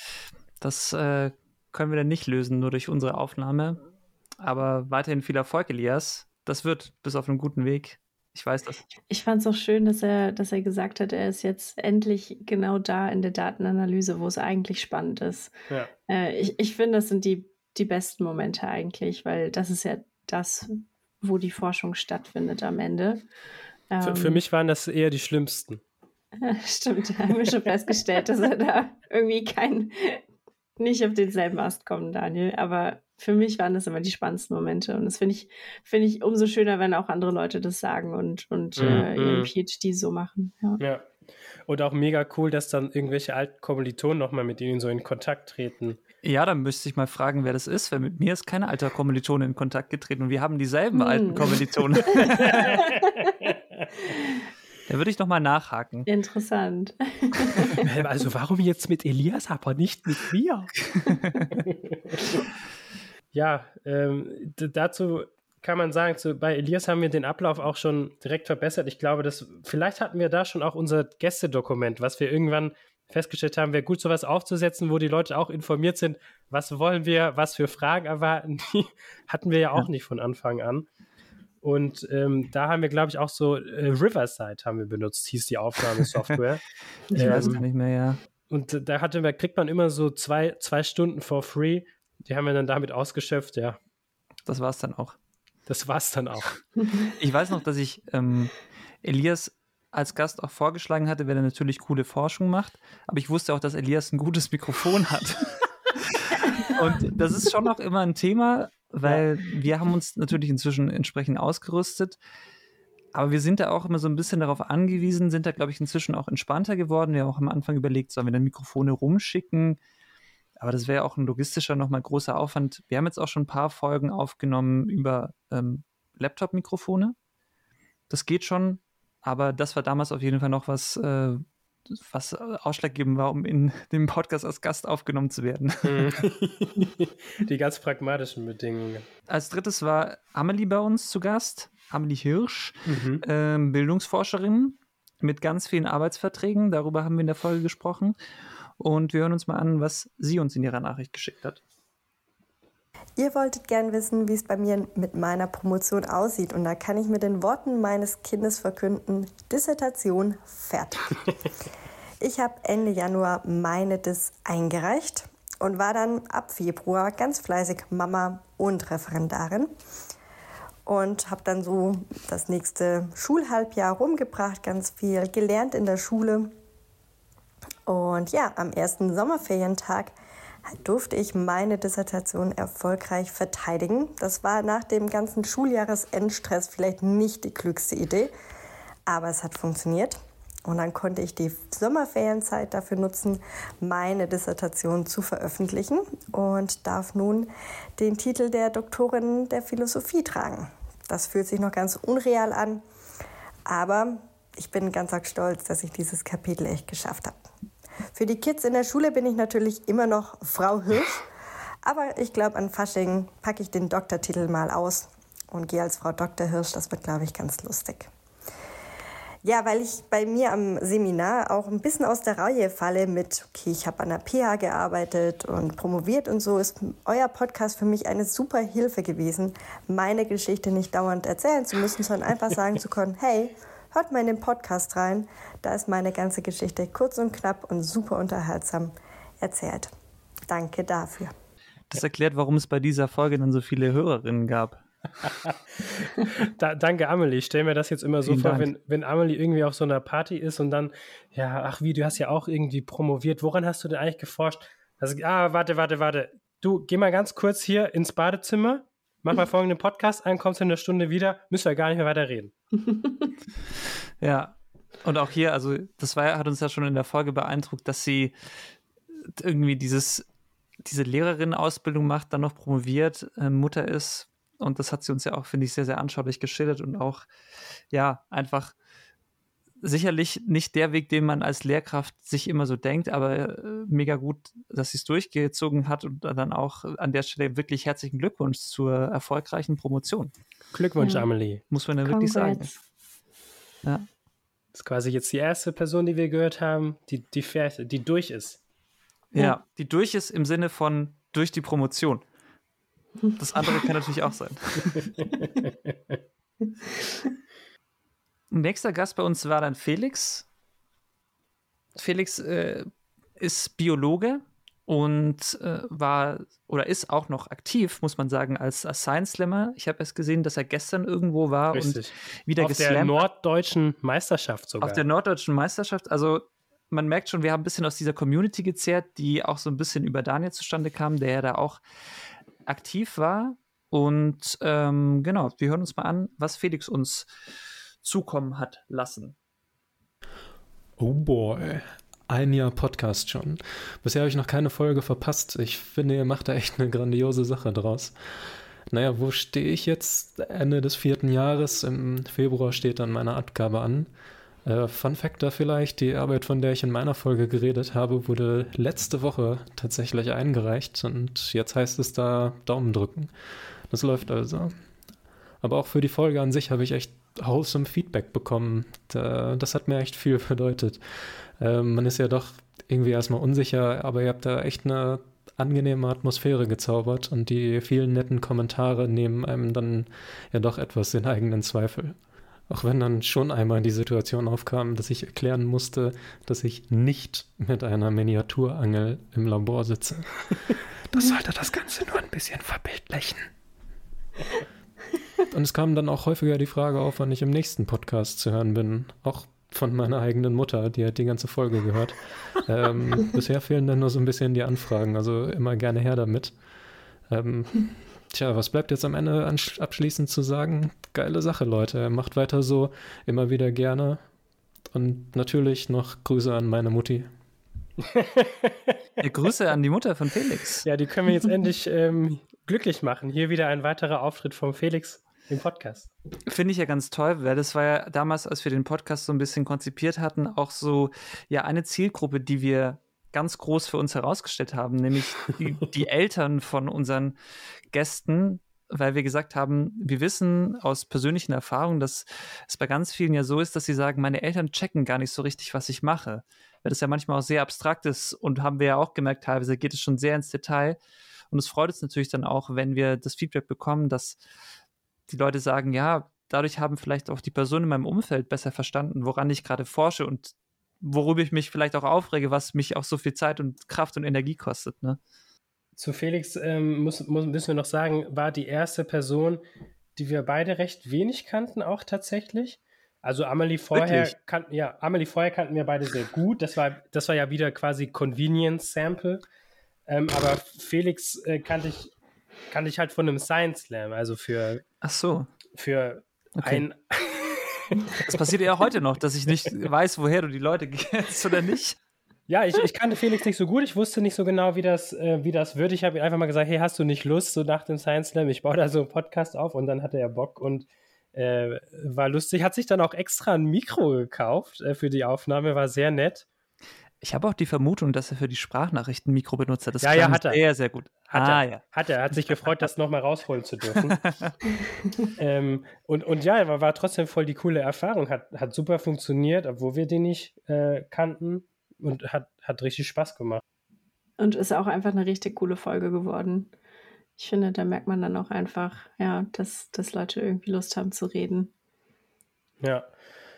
Das äh, können wir dann nicht lösen, nur durch unsere Aufnahme. Aber weiterhin viel Erfolg, Elias das wird bis auf einen guten Weg. Ich weiß das. Ich fand es auch schön, dass er, dass er gesagt hat, er ist jetzt endlich genau da in der Datenanalyse, wo es eigentlich spannend ist. Ja. Äh, ich ich finde, das sind die, die besten Momente eigentlich, weil das ist ja das, wo die Forschung stattfindet am Ende. Für, für ähm, mich waren das eher die schlimmsten. *laughs* Stimmt, da haben wir schon festgestellt, dass er da irgendwie kein, nicht auf denselben Ast kommt, Daniel. Aber für mich waren das immer die spannendsten Momente. Und das finde ich, finde ich umso schöner, wenn auch andere Leute das sagen und, und mm, äh, ihren mm. PhD so machen. Ja. ja. Und auch mega cool, dass dann irgendwelche alten Kommilitonen nochmal mit ihnen so in Kontakt treten. Ja, dann müsste ich mal fragen, wer das ist, weil mit mir ist keine alte Kommilitone in Kontakt getreten und wir haben dieselben hm. alten Kommilitonen. *laughs* *laughs* Da würde ich noch mal nachhaken. Interessant. *laughs* Also warum jetzt mit Elias, aber nicht mit mir? ja, ähm, dazu kann man sagen, zu, bei Elias haben wir den Ablauf auch schon direkt verbessert. Ich glaube, dass vielleicht hatten wir da schon auch unser Gästedokument, was wir irgendwann festgestellt haben, wäre gut, sowas aufzusetzen, wo die Leute auch informiert sind, was wollen wir, was für Fragen erwarten. *laughs* Die hatten wir ja auch ja. nicht von Anfang an. Und ähm, da haben wir, glaube ich, auch so äh, Riverside haben wir benutzt, hieß die Aufnahmesoftware. *laughs* ich ähm, weiß gar nicht mehr, ja. Und da hatte, kriegt man immer so zwei, zwei Stunden for free. Die haben wir dann damit ausgeschöpft, ja. Das war es dann auch. Das war es dann auch. *laughs* ich weiß noch, dass ich ähm, Elias als Gast auch vorgeschlagen hatte, wer er natürlich coole Forschung macht. Aber ich wusste auch, dass Elias ein gutes Mikrofon hat. *laughs* Und das ist schon noch immer ein Thema, weil ja. wir haben uns natürlich inzwischen entsprechend ausgerüstet. Aber wir sind da auch immer so ein bisschen darauf angewiesen, sind da, glaube ich, inzwischen auch entspannter geworden. Wir haben auch am Anfang überlegt, sollen wir dann Mikrofone rumschicken? Aber das wäre auch ein logistischer nochmal großer Aufwand. Wir haben jetzt auch schon ein paar Folgen aufgenommen über ähm, Laptop-Mikrofone. Das geht schon, aber das war damals auf jeden Fall noch was, äh, was ausschlaggebend war, um in *laughs* dem Podcast als Gast aufgenommen zu werden. Mhm. *laughs* Die ganz pragmatischen Bedingungen. Als drittes war Amelie bei uns zu Gast, Amelie Hirsch, mhm. ähm, Bildungsforscherin mit ganz vielen Arbeitsverträgen. Darüber haben wir in der Folge gesprochen. Und wir hören uns mal an, was sie uns in ihrer Nachricht geschickt hat. Ihr wolltet gern wissen, wie es bei mir mit meiner Promotion aussieht. Und da kann ich mit den Worten meines Kindes verkünden, Dissertation fertig. *laughs* Ich habe Ende Januar meine Dis eingereicht und war dann ab Februar ganz fleißig Mama und Referendarin und habe dann so das nächste Schulhalbjahr rumgebracht, ganz viel gelernt in der Schule. Und ja, am ersten Sommerferientag durfte ich meine Dissertation erfolgreich verteidigen. Das war nach dem ganzen Schuljahresendstress vielleicht nicht die klügste Idee, aber es hat funktioniert. Und dann konnte ich die Sommerferienzeit dafür nutzen, meine Dissertation zu veröffentlichen und darf nun den Titel der Doktorin der Philosophie tragen. Das fühlt sich noch ganz unreal an, aber ich bin ganz arg stolz, dass ich dieses Kapitel echt geschafft habe. Für die Kids in der Schule bin ich natürlich immer noch Frau Hirsch, aber ich glaube, an Fasching packe ich den Doktortitel mal aus und gehe als Frau Dr. Hirsch. Das wird, glaube ich, ganz lustig. Ja, weil ich bei mir am Seminar auch ein bisschen aus der Reihe falle mit, okay, ich habe an der PH gearbeitet und promoviert und so, ist euer Podcast für mich eine super Hilfe gewesen, meine Geschichte nicht dauernd erzählen zu müssen, sondern einfach sagen zu können, hey, hört mal in den Podcast rein, da ist meine ganze Geschichte kurz und knapp und super unterhaltsam erzählt. Danke dafür. Das erklärt, warum es bei dieser Folge dann so viele Hörerinnen gab. *laughs* da, danke, Amelie. Ich stelle mir das jetzt immer so Vielen vor, wenn, wenn Amelie irgendwie auf so einer Party ist und dann, ja, ach wie, du hast ja auch irgendwie promoviert. Woran hast du denn eigentlich geforscht? Also, ah, warte, warte, warte. Du, geh mal ganz kurz hier ins Badezimmer, mach mal folgenden Podcast ein, kommst in einer Stunde wieder, müssen wir gar nicht mehr weiter reden. *laughs* ja, und auch hier, also das war, hat uns ja schon in der Folge beeindruckt, dass sie irgendwie dieses, diese Lehrerinnen-Ausbildung macht, dann noch promoviert, äh, Mutter ist, und das hat sie uns ja auch, finde ich, sehr, sehr anschaulich geschildert und auch, ja, einfach sicherlich nicht der Weg, den man als Lehrkraft sich immer so denkt, aber äh, mega gut, dass sie es durchgezogen hat und dann auch an der Stelle wirklich herzlichen Glückwunsch zur erfolgreichen Promotion. Glückwunsch, ja. Amelie. Muss man ja wirklich sagen. Ja. Das ist quasi jetzt die erste Person, die wir gehört haben, die, die, fährt, die durch ist. Ja, ja, die durch ist im Sinne von durch die Promotion. Das andere kann natürlich auch sein. Nächster Gast bei uns war dann Felix. Felix äh, ist Biologe und äh, war oder ist auch noch aktiv, muss man sagen, als, als Science Slammer. Ich habe erst gesehen, dass er gestern irgendwo war Richtig. und wieder Auf geslammt. Auf der norddeutschen Meisterschaft sogar. Auf der norddeutschen Meisterschaft. Also man merkt schon, wir haben ein bisschen aus dieser Community gezehrt, die auch so ein bisschen über Daniel zustande kam, der ja da auch aktiv war. Und ähm, genau, wir hören uns mal an, was Felix uns zukommen hat lassen. Oh boy, ein Jahr Podcast schon. Bisher habe ich noch keine Folge verpasst. Ich finde, ihr macht da echt eine grandiose Sache draus. Naja, wo stehe ich jetzt? Ende des vierten Jahres. Im Februar steht dann meine Abgabe an. Äh, Fun Fact da vielleicht, die Arbeit, von der ich in meiner Folge geredet habe, wurde letzte Woche tatsächlich eingereicht und jetzt heißt es da Daumen drücken. Das läuft also. Aber auch für die Folge an sich habe ich echt wholesome Feedback bekommen. das hat mir echt viel *laughs* bedeutet. Ähm, man ist ja doch irgendwie erstmal unsicher, aber ihr habt da echt eine angenehme Atmosphäre gezaubert und die vielen netten Kommentare nehmen einem dann ja doch etwas den eigenen Zweifel. Auch wenn dann schon einmal die Situation aufkam, dass ich erklären musste, dass ich nicht mit einer Miniaturangel im Labor sitze. *laughs* Das sollte das Ganze nur ein bisschen verbildlichen. Und es kam dann auch häufiger die Frage auf, wann ich im nächsten Podcast zu hören bin. Auch von meiner eigenen Mutter, die hat die ganze Folge gehört. *laughs* Ähm, bisher fehlen dann nur so ein bisschen die Anfragen, also immer gerne her damit. Ähm, Tja, was bleibt jetzt am Ende abschließend zu sagen? Geile Sache, Leute. Macht weiter so, immer wieder gerne. Und natürlich noch Grüße an meine Mutti. ja, Grüße an die Mutter von Felix. Ja, die können wir jetzt endlich ähm, glücklich machen. Hier wieder ein weiterer Auftritt von Felix im Podcast. Finde ich ja ganz toll, weil das war ja damals, als wir den Podcast so ein bisschen konzipiert hatten, auch so ja eine Zielgruppe, die wir ganz groß für uns herausgestellt haben, nämlich die, *laughs* die Eltern von unseren Gästen, weil wir gesagt haben, wir wissen aus persönlichen Erfahrungen, dass es bei ganz vielen ja so ist, dass sie sagen, meine Eltern checken gar nicht so richtig, was ich mache. Weil das ja manchmal auch sehr abstrakt ist und haben wir ja auch gemerkt, teilweise geht es schon sehr ins Detail. Und es freut uns natürlich dann auch, wenn wir das Feedback bekommen, dass die Leute sagen, ja, dadurch haben vielleicht auch die Personen in meinem Umfeld besser verstanden, woran ich gerade forsche und worüber ich mich vielleicht auch aufrege, was mich auch so viel Zeit und Kraft und Energie kostet. Ne? Zu Felix ähm, muss, muss, müssen wir noch sagen, war die erste Person, die wir beide recht wenig kannten, auch tatsächlich. Also Amelie vorher kannten, ja, Amelie vorher kannten wir beide sehr gut. Das war, das war ja wieder quasi Convenience Sample. Ähm, aber Felix äh, kannte ich, kannte ich halt von einem Science Slam, also für. Ach so. Für okay. ein *laughs* Das passiert ja heute noch, dass ich nicht *laughs* weiß, woher du die Leute kennst oder nicht. Ja, ich, ich kannte Felix nicht so gut. Ich wusste nicht so genau, wie das, äh, wie das wird. Ich habe ihm einfach mal gesagt, hey, hast du nicht Lust, so nach dem Science Slam? Ich baue da so einen Podcast auf und dann hatte er Bock und äh, war lustig. Hat sich dann auch extra ein Mikro gekauft äh, für die Aufnahme, war sehr nett. Ich habe auch die Vermutung, dass er für die Sprachnachrichten Mikro benutzt hat. Das ja, ja, hat er. Sehr, sehr gut. Hat ah, er. Ja. Hat er. Hat sich gefreut, das nochmal rausholen zu dürfen. *laughs* ähm, und, und ja, war, war trotzdem voll die coole Erfahrung. Hat, hat super funktioniert, obwohl wir den nicht äh, kannten. Und hat, hat richtig Spaß gemacht. Und ist auch einfach eine richtig coole Folge geworden. Ich finde, da merkt man dann auch einfach, ja, dass, dass Leute irgendwie Lust haben zu reden. Ja,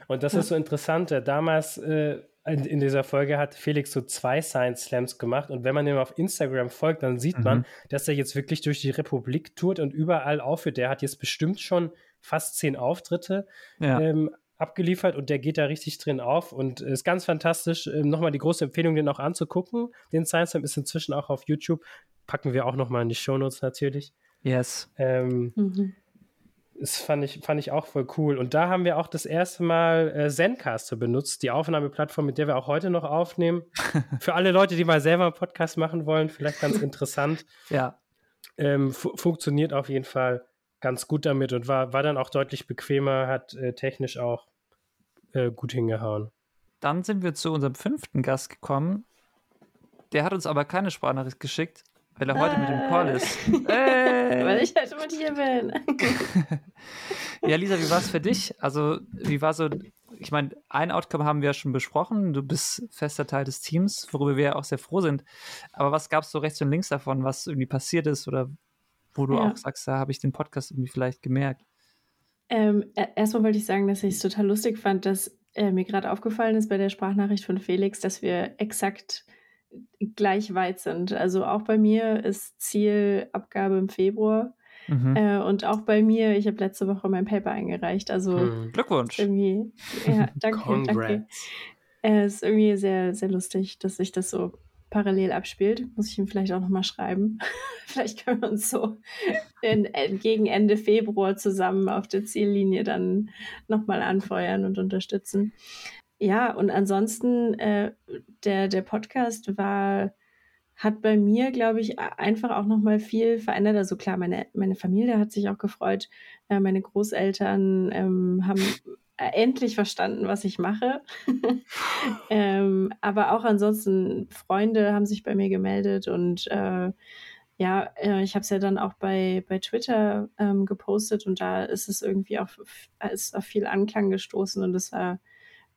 und das ja. ist so interessant. Damals äh, in, in, dieser Folge hat Felix so zwei Science Slams gemacht und wenn man ihm auf Instagram folgt, dann sieht mhm. man, dass er jetzt wirklich durch die Republik tourt und überall aufhört. Der hat jetzt bestimmt schon fast zehn Auftritte ja. ähm, abgeliefert und der geht da richtig drin auf und ist ganz fantastisch. Ähm, nochmal die große Empfehlung, den auch anzugucken. Den Science Slam ist inzwischen auch auf YouTube. Packen wir auch nochmal in die Shownotes natürlich. Yes. Ähm, mhm. Das fand ich, fand ich auch voll cool. Und da haben wir auch das erste Mal äh, Zencaster benutzt, die Aufnahmeplattform, mit der wir auch heute noch aufnehmen. *laughs* Für alle Leute, die mal selber einen Podcast machen wollen, vielleicht ganz *laughs* interessant. ja. Ähm, fu funktioniert auf jeden Fall ganz gut damit und war, war dann auch deutlich bequemer, hat äh, technisch auch äh, gut hingehauen. Dann sind wir zu unserem fünften Gast gekommen. Der hat uns aber keine Sprachnachricht geschickt, weil er heute mit dem Call ist. *laughs* Hey. Weil ich halt mit hier bin. *laughs* ja, Lisa, wie war es für dich? Also, wie war so, ich meine, ein Outcome haben wir ja schon besprochen. Du bist fester Teil des Teams, worüber wir ja auch sehr froh sind. Aber was gab es so rechts und links davon, was irgendwie passiert ist oder wo du ja. auch sagst, da habe ich den Podcast irgendwie vielleicht gemerkt? Ähm, e-, erstmal wollte ich sagen, dass ich es total lustig fand, dass äh, mir gerade aufgefallen ist bei der Sprachnachricht von Felix, dass wir exakt gleich weit sind. Also auch bei mir ist Zielabgabe im Februar. Mhm. Äh, und auch bei mir, ich habe letzte Woche mein Paper eingereicht. Also mhm. Glückwunsch. Irgendwie, ja, *laughs* danke, danke. Äh, es ist irgendwie sehr, sehr lustig, dass sich das so parallel abspielt. Muss ich ihm vielleicht auch nochmal schreiben. *laughs* vielleicht können wir uns so in, in, gegen Ende Februar zusammen auf der Ziellinie dann nochmal anfeuern und unterstützen. Ja, und ansonsten, äh, der, der Podcast war, hat bei mir, glaube ich, einfach auch nochmal viel verändert. Also klar, meine, meine Familie hat sich auch gefreut. Äh, meine Großeltern ähm, haben *laughs* endlich verstanden, was ich mache. *laughs* ähm, aber auch ansonsten, Freunde haben sich bei mir gemeldet und äh, ja, äh, ich habe es ja dann auch bei, bei Twitter ähm, gepostet und da ist es irgendwie auf, ist auf viel Anklang gestoßen und es war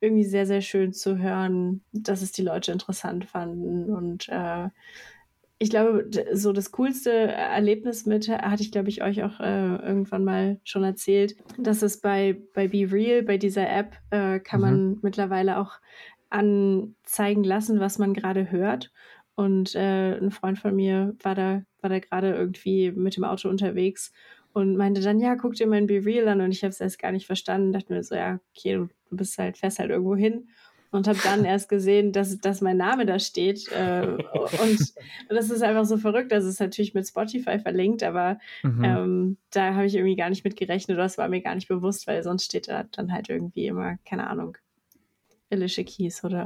irgendwie sehr, sehr schön zu hören, dass es die Leute interessant fanden. Und äh, ich glaube, so das coolste Erlebnis mit hatte ich, glaube ich, euch auch äh, irgendwann mal schon erzählt, dass es bei, bei Be Real, bei dieser App, äh, kann mhm. man mittlerweile auch anzeigen lassen, was man gerade hört. Und äh, ein Freund von mir war da, war da gerade irgendwie mit dem Auto unterwegs und meinte dann, ja, guck dir mein Be Real an. Und ich habe es erst gar nicht verstanden. Dachte mir so, ja, okay, du, du bist halt, fährst halt irgendwo hin. Und habe dann *laughs* erst gesehen, dass, dass mein Name da steht. Äh, und, und, *laughs* das ist einfach so verrückt. Das ist natürlich mit Spotify verlinkt, aber mhm. ähm, da habe ich irgendwie gar nicht mit gerechnet. Das war mir gar nicht bewusst, weil sonst steht da dann halt irgendwie immer, keine Ahnung, Alicia Keys oder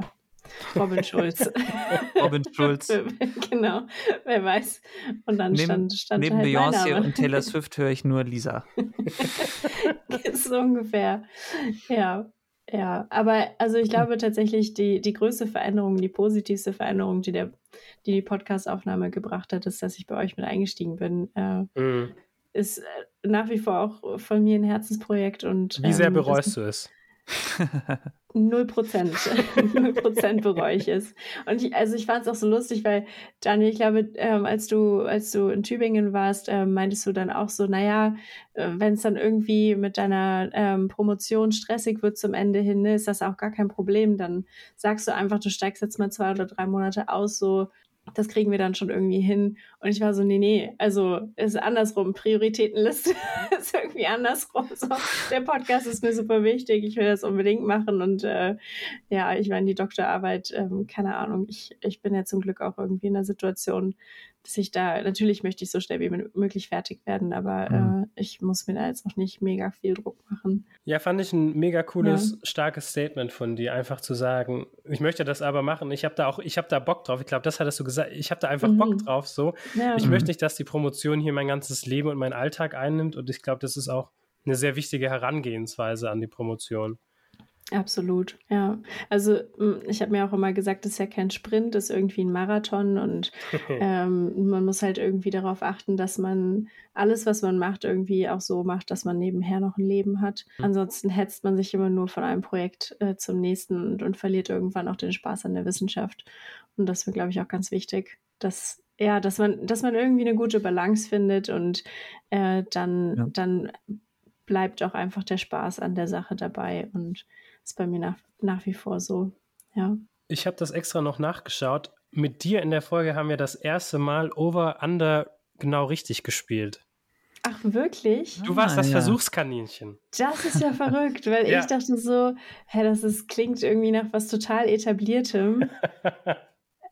Robin Schulz. *laughs* Robin Schulz. *laughs* genau, wer weiß. Und dann neben, stand, stand Neben halt Beyoncé und Taylor *laughs* Swift höre ich nur Lisa. so ungefähr. Ja. Ja, aber also ich glaube tatsächlich, die, die größte Veränderung, die positivste Veränderung, die der, die, die Podcast-Aufnahme gebracht hat, ist, dass ich bei euch mit eingestiegen bin. Äh, mhm. Ist äh, nach wie vor auch von mir ein Herzensprojekt. Und, Wie sehr ähm, bereust du es? *laughs* Null Prozent. *laughs* Null Prozent bereue ich es. Und ich, also ich fand es auch so lustig, weil, Daniel, ich glaube, ähm, als du, als du in Tübingen warst, ähm, meintest du dann auch so, naja, äh, wenn es dann irgendwie mit deiner ähm, Promotion stressig wird zum Ende hin, ne, ist das auch gar kein Problem. Dann sagst du einfach, du steigst jetzt mal zwei oder drei Monate aus, so das kriegen wir dann schon irgendwie hin. Und ich war so, nee, nee, also ist andersrum. Prioritätenliste *laughs* ist irgendwie andersrum. So, der Podcast ist mir super wichtig. Ich will das unbedingt machen. Und äh, ja, ich meine, die Doktorarbeit, ähm, keine Ahnung, ich, ich bin ja zum Glück auch irgendwie in der Situation, dass ich da, natürlich möchte ich so schnell wie möglich fertig werden, aber mhm. äh, ich muss mir da jetzt auch nicht mega viel Druck machen. Ja, fand ich ein mega cooles, ja. starkes Statement von dir, einfach zu sagen, ich möchte das aber machen. Ich habe da auch, ich habe da Bock drauf. Ich glaube, das hattest du gesagt. Ich habe da einfach mhm. Bock drauf. So, ja. ich mhm. möchte nicht, dass die Promotion hier mein ganzes Leben und meinen Alltag einnimmt. Und ich glaube, das ist auch eine sehr wichtige Herangehensweise an die Promotion. Absolut, ja. Also hm, ich habe mir auch immer gesagt, das ist ja kein Sprint, das ist irgendwie ein Marathon und *laughs* ähm, man muss halt irgendwie darauf achten, dass man alles, was man macht, irgendwie auch so macht, dass man nebenher noch ein Leben hat. Mhm. Ansonsten hetzt man sich immer nur von einem Projekt äh, zum nächsten und, und verliert irgendwann auch den Spaß an der Wissenschaft. Und das wäre, glaube ich, auch ganz wichtig, dass ja, dass man, dass man irgendwie eine gute Balance findet und äh, dann, ja. dann bleibt auch einfach der Spaß an der Sache dabei und ist bei mir nach, nach wie vor so, ja. Ich habe das extra noch nachgeschaut. Mit dir in der Folge haben wir das erste Mal Over Under genau richtig gespielt. Ach, wirklich? Du warst ah, das ja. Versuchskaninchen. Das ist ja *laughs* verrückt, weil ja. ich dachte so, hä, das ist, klingt irgendwie nach was total etabliertem. *laughs*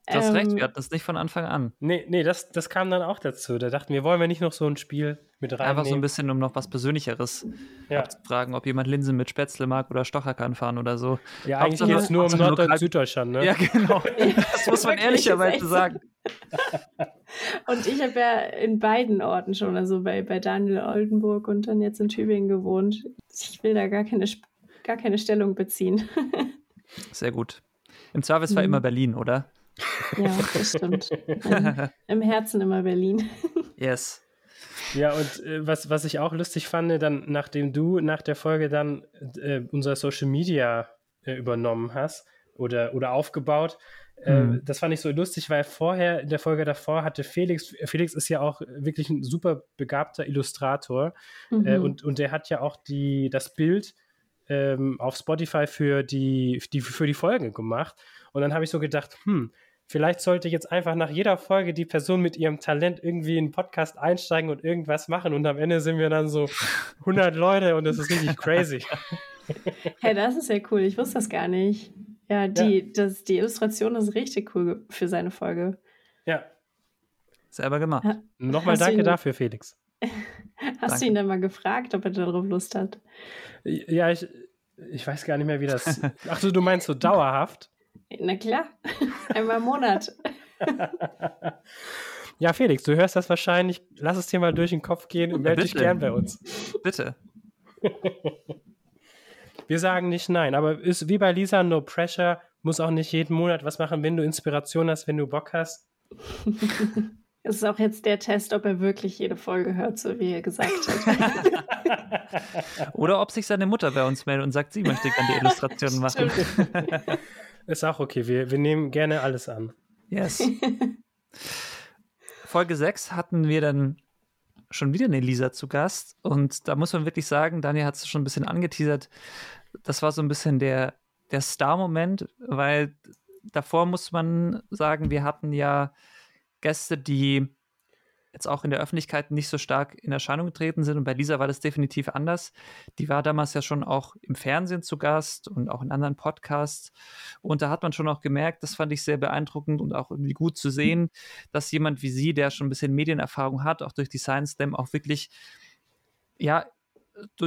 Du hast ähm, recht, wir hatten das nicht von Anfang an. Nee, nee, das, das kam dann auch dazu. Da dachten wir, wollen wir nicht noch so ein Spiel mit rein. Einfach so ein bisschen, um noch was Persönlicheres ja. abzufragen, ob jemand Linsen mit Spätzle mag oder Stocherkahn fahren oder so. Ja, eigentlich geht es nur um Nord- und Süddeutschland, ne? Ja, genau. *laughs* Das muss man ehrlicherweise sagen. und ich habe ja in beiden Orten schon, also bei, bei Daniel Oldenburg und dann jetzt in Tübingen gewohnt. Ich will da gar keine, gar keine Stellung beziehen. *laughs* Sehr gut. Im Zweifelsfall mhm. immer Berlin, oder? Ja, das stimmt. *laughs* Im, Im Herzen immer Berlin. *laughs* Yes. Ja, und äh, was, was ich auch lustig fand, dann, nachdem du nach der Folge dann äh, unser Social Media äh, übernommen hast oder, oder aufgebaut, äh, mhm. das fand ich so lustig, weil vorher, in der Folge davor, hatte Felix, Felix ist ja auch wirklich ein super begabter Illustrator äh, mhm. und, und der hat ja auch die, das Bild ähm, auf Spotify für die, die, für die Folge gemacht. Und dann habe ich so gedacht, hm, Vielleicht sollte jetzt einfach nach jeder Folge die Person mit ihrem Talent irgendwie in den Podcast einsteigen und irgendwas machen und am Ende sind wir dann so 100 Leute und das ist richtig crazy. *laughs* Hey, das ist ja cool. Ich wusste das gar nicht. Ja, die, ja. Das, die Illustration ist richtig cool für seine Folge. Ja. Selber gemacht. Ha, Nochmal danke ihn, dafür, Felix. *laughs* Hast danke. du ihn dann mal gefragt, ob er darauf Lust hat? Ja, ich, ich weiß gar nicht mehr, wie das. *laughs* Ach so, du meinst so dauerhaft? Na klar, einmal im Monat. *laughs* ja, Felix, du hörst das wahrscheinlich. Lass es dir mal durch den Kopf gehen und melde dich gern bei uns. Bitte. *laughs* Wir sagen nicht nein, aber ist wie bei Lisa, no pressure, muss auch nicht jeden Monat was machen, wenn du Inspiration hast, wenn du Bock hast. Es *laughs* ist auch jetzt der Test, ob er wirklich jede Folge hört, so wie er gesagt hat. Oder ob sich seine Mutter bei uns meldet und sagt, sie möchte gerne die Illustrationen machen. Ist auch okay. Wir, wir nehmen gerne alles an. Yes. *laughs* Folge 6 hatten wir dann schon wieder eine Lisa zu Gast. Und da muss man wirklich sagen, Daniel hat es schon ein bisschen angeteasert. Das war so ein bisschen der, der Star-Moment, weil davor muss man sagen, wir hatten ja Gäste, die jetzt auch in der Öffentlichkeit nicht so stark in Erscheinung getreten sind. Und bei Lisa war das definitiv anders. Die war damals ja schon auch im Fernsehen zu Gast und auch in anderen Podcasts. Und da hat man schon auch gemerkt, das fand ich sehr beeindruckend und auch irgendwie gut zu sehen, dass jemand wie sie, der schon ein bisschen Medienerfahrung hat, auch durch die Science Slam, auch wirklich ja,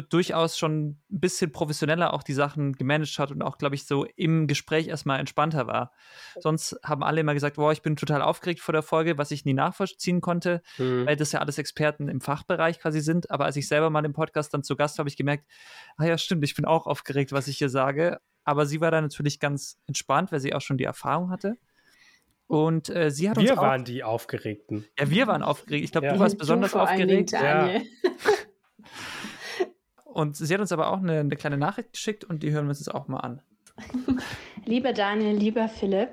durchaus schon ein bisschen professioneller auch die Sachen gemanagt hat und auch, glaube ich, so im Gespräch erstmal entspannter war. Sonst haben alle immer gesagt, boah, ich bin total aufgeregt vor der Folge, was ich nie nachvollziehen konnte, mhm. weil das ja alles Experten im Fachbereich quasi sind. Aber als ich selber mal im Podcast dann zu Gast war, habe ich gemerkt, ah ja, stimmt, ich bin auch aufgeregt, was ich hier sage. Aber sie war da natürlich ganz entspannt, weil sie auch schon die Erfahrung hatte. Und äh, sie hat wir uns. Wir waren die Aufgeregten. Ja, wir waren aufgeregt. Ich glaube, ja. du warst besonders aufgeregt. Ja. *laughs* Und sie hat uns aber auch eine, eine kleine Nachricht geschickt und die hören wir uns jetzt auch mal an. *laughs* Lieber Daniel, lieber Philipp,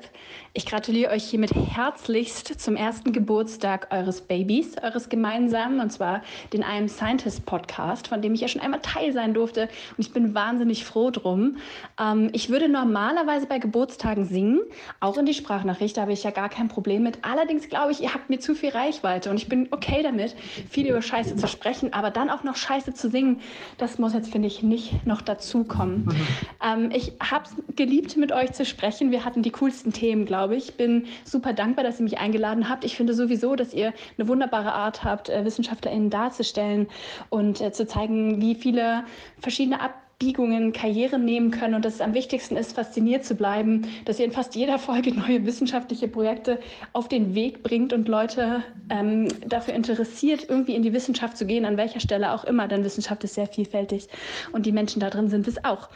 ich gratuliere euch hiermit herzlichst zum ersten Geburtstag eures Babys, eures gemeinsamen, und zwar den I Am Scientist Podcast, von dem ich ja schon einmal Teil sein durfte. Und ich bin wahnsinnig froh drum. Ähm, ich würde normalerweise bei Geburtstagen singen, auch in die Sprachnachricht, da habe ich ja gar kein Problem mit. Allerdings glaube ich, ihr habt mir zu viel Reichweite und ich bin okay damit, viel über Scheiße zu sprechen, aber dann auch noch Scheiße zu singen, das muss jetzt, finde ich, nicht noch dazukommen. Mhm. Ähm, ich habe es geliebt, mit euch euch zu sprechen. Wir hatten die coolsten Themen, glaube ich. Bin super dankbar, dass ihr mich eingeladen habt. Ich finde sowieso, dass ihr eine wunderbare Art habt, äh, WissenschaftlerInnen darzustellen und äh, zu zeigen, wie viele verschiedene Ab Abbiegungen, Karrieren nehmen können und dass es am wichtigsten ist, fasziniert zu bleiben, dass ihr in fast jeder Folge *laughs* neue wissenschaftliche Projekte auf den Weg bringt und Leute ähm, dafür interessiert, irgendwie in die Wissenschaft zu gehen, an welcher Stelle auch immer, denn Wissenschaft ist sehr vielfältig und die Menschen da drin sind es auch.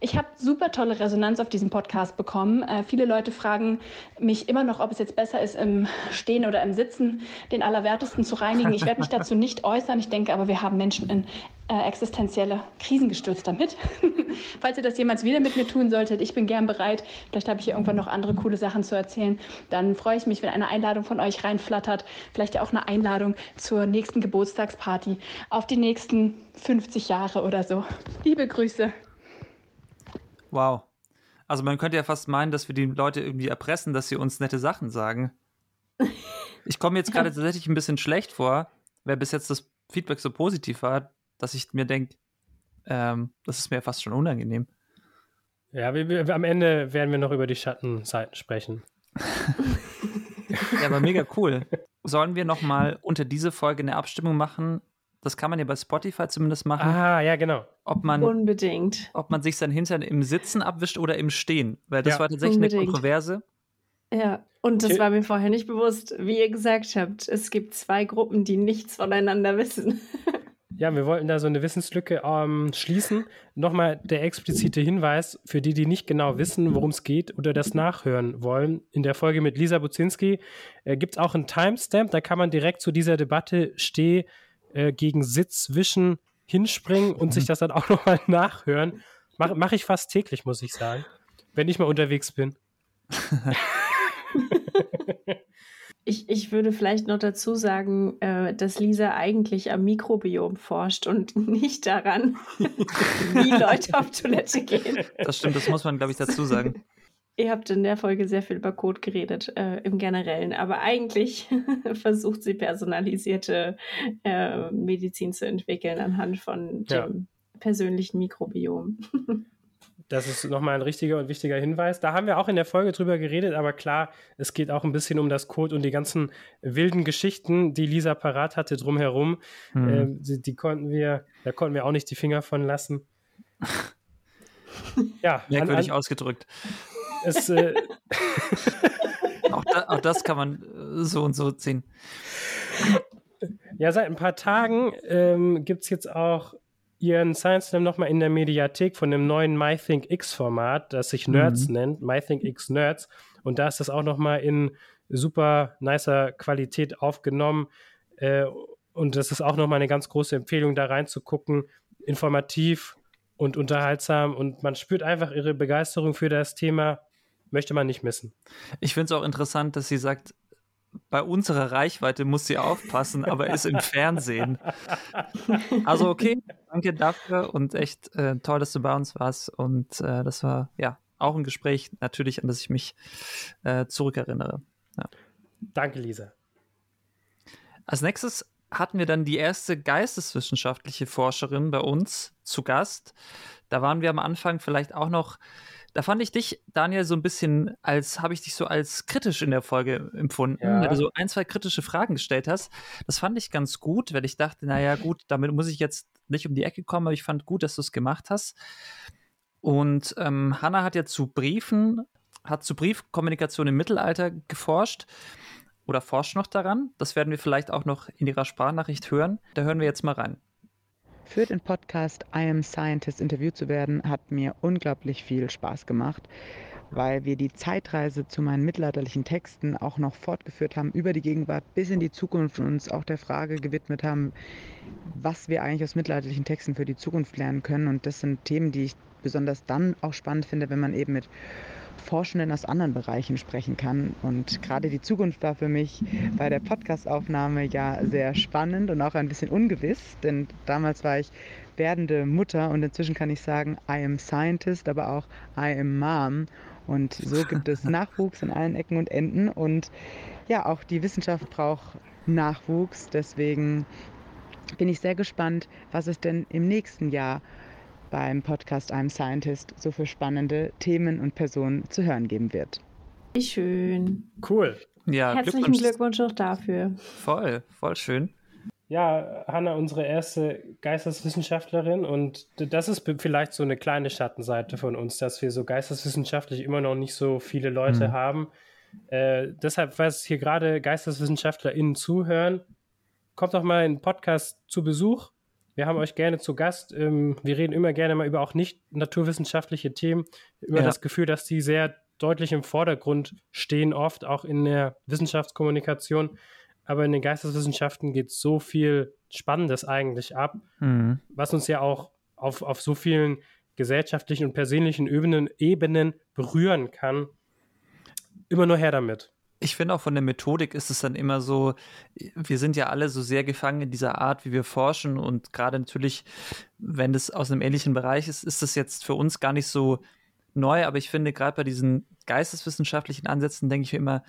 Ich habe super tolle Resonanz auf diesem Podcast bekommen. Äh, viele Leute fragen mich immer noch, ob es jetzt besser ist, im Stehen oder im Sitzen den Allerwertesten zu reinigen. Ich werde mich dazu nicht äußern. Ich denke aber, wir haben Menschen in äh, existenzielle Krisen gestürzt damit. *laughs* Falls ihr das jemals wieder mit mir tun solltet, ich bin gern bereit. Vielleicht habe ich hier irgendwann noch andere coole Sachen zu erzählen. Dann freue ich mich, wenn eine Einladung von euch reinflattert. Vielleicht ja auch eine Einladung zur nächsten Geburtstagsparty auf die nächsten 50 Jahre oder so. Liebe Grüße. Wow. Also man könnte ja fast meinen, dass wir die Leute irgendwie erpressen, dass sie uns nette Sachen sagen. Ich komme jetzt gerade tatsächlich ein bisschen schlecht vor, wer bis jetzt das Feedback so positiv war, dass ich mir denke, ähm, das ist mir fast schon unangenehm. Ja, wir, wir, am Ende werden wir noch über die Schattenseiten sprechen. ja, aber mega cool. Sollen wir noch mal unter diese Folge eine Abstimmung machen? Das kann man ja bei Spotify zumindest machen. Ah, ja, genau. Ob man, Unbedingt. Ob man sich sein Hintern im Sitzen abwischt oder im Stehen. Weil das Ja. war tatsächlich Unbedingt. eine Kontroverse. Ja, und das war mir vorher nicht bewusst. Wie ihr gesagt habt, es gibt zwei Gruppen, die nichts voneinander wissen. *laughs* Ja, wir wollten da so eine Wissenslücke ähm, schließen. Nochmal der explizite Hinweis für die, die nicht genau wissen, worum es geht oder das nachhören wollen. In der Folge mit Lisa Buzinski äh, gibt es auch einen Timestamp. Da kann man direkt zu dieser Debatte Steh äh, gegen Sitz wischen hinspringen und sich *laughs* das dann auch nochmal nachhören. Mache mach ich fast täglich, muss ich sagen, wenn ich mal unterwegs bin. *laughs* Ich, ich würde vielleicht noch dazu sagen, äh, dass Lisa eigentlich am Mikrobiom forscht und *laughs* nicht daran, *laughs* wie Leute auf Toilette gehen. Das stimmt, das muss man, glaube ich, dazu sagen. *laughs* Ihr habt in der Folge sehr viel über Code geredet, äh, im Generellen, aber eigentlich versucht sie personalisierte äh, Medizin zu entwickeln anhand von Ja. dem persönlichen Mikrobiom. Das ist nochmal ein richtiger und wichtiger Hinweis. Da haben wir auch in der Folge drüber geredet, aber klar, es geht auch ein bisschen um das Code und die ganzen wilden Geschichten, die Lisa parat hatte drumherum. Hm. Ähm, die, die konnten wir, da konnten wir auch nicht die Finger von lassen. *laughs* Ja, an, Merkwürdig an, ausgedrückt. es, äh, *laughs* Auch, da, auch das kann man äh, so und so ziehen. ja, seit ein paar Tagen ähm, gibt es jetzt auch ihren Science Slam nochmal in der Mediathek von dem neuen MyThinkX-Format, das sich Nerds Mhm. nennt, MyThinkX Nerds. Und da ist das auch nochmal in super nicer Qualität aufgenommen. Äh, und das ist auch nochmal eine ganz große Empfehlung, da reinzugucken. Informativ und unterhaltsam. Und man spürt einfach ihre Begeisterung für das Thema. Möchte man nicht missen. Ich finde es auch interessant, dass sie sagt, bei unserer Reichweite muss sie aufpassen, aber ist im Fernsehen. Also okay, danke dafür und echt äh, toll, dass du bei uns warst. Und äh, das war ja auch ein Gespräch, natürlich, an das ich mich äh, zurückerinnere. Danke, Lisa. Als nächstes hatten wir dann die erste geisteswissenschaftliche Forscherin bei uns zu Gast. Da waren wir am Anfang vielleicht auch noch, da fand ich dich, Daniel, so ein bisschen als, habe ich dich so als kritisch in der Folge empfunden, Ja. weil du so ein, zwei kritische Fragen gestellt hast. Das fand ich ganz gut, weil ich dachte, naja, gut, damit muss ich jetzt nicht um die Ecke kommen, aber ich fand gut, dass du es gemacht hast. Und ähm, Hannah hat ja zu Briefen, hat zu Briefkommunikation im Mittelalter geforscht oder forscht noch daran. Das werden wir vielleicht auch noch in ihrer Sprachnachricht hören. Da hören wir jetzt mal rein. Für den Podcast I Am Scientist interviewt zu werden, hat mir unglaublich viel Spaß gemacht, weil wir die Zeitreise zu meinen mittelalterlichen Texten auch noch fortgeführt haben, über die Gegenwart bis in die Zukunft und uns auch der Frage gewidmet haben, was wir eigentlich aus mittelalterlichen Texten für die Zukunft lernen können. Und das sind Themen, die ich besonders dann auch spannend finde, wenn man eben mit Forschenden aus anderen Bereichen sprechen kann. Und gerade die Zukunft war für mich bei der Podcastaufnahme ja sehr spannend und auch ein bisschen ungewiss, denn damals war ich werdende Mutter und inzwischen kann ich sagen, I am Scientist, aber auch I am Mom. Und so gibt es *laughs* Nachwuchs an allen Ecken und Enden. Und ja, auch die Wissenschaft braucht Nachwuchs. Deswegen bin ich sehr gespannt, was es denn im nächsten Jahr beim Podcast I'm Scientist so für spannende Themen und Personen zu hören geben wird. Wie schön. Cool. Ja, Herzlichen Glückwunsch auch dafür. Voll, voll schön. Ja, Hanna, unsere erste Geisteswissenschaftlerin und das ist vielleicht so eine kleine Schattenseite von uns, dass wir so geisteswissenschaftlich immer noch nicht so viele Leute mhm. haben. Äh, deshalb, falls hier gerade GeisteswissenschaftlerInnen zuhören, kommt doch mal in den Podcast zu Besuch. Wir haben euch gerne zu Gast. Ähm, wir reden immer gerne mal über auch nicht naturwissenschaftliche Themen. Immer ja. das Gefühl, dass die sehr deutlich im Vordergrund stehen, oft auch in der Wissenschaftskommunikation. Aber in den Geisteswissenschaften geht so viel Spannendes eigentlich ab, mhm. was uns ja auch auf, auf so vielen gesellschaftlichen und persönlichen Ebenen, Ebenen berühren kann. Immer nur her damit. Ich finde auch von der Methodik ist es dann immer so, wir sind ja alle so sehr gefangen in dieser Art, wie wir forschen und gerade natürlich, wenn das aus einem ähnlichen Bereich ist, ist das jetzt für uns gar nicht so neu, aber ich finde gerade bei diesen geisteswissenschaftlichen Ansätzen denke ich mir immer,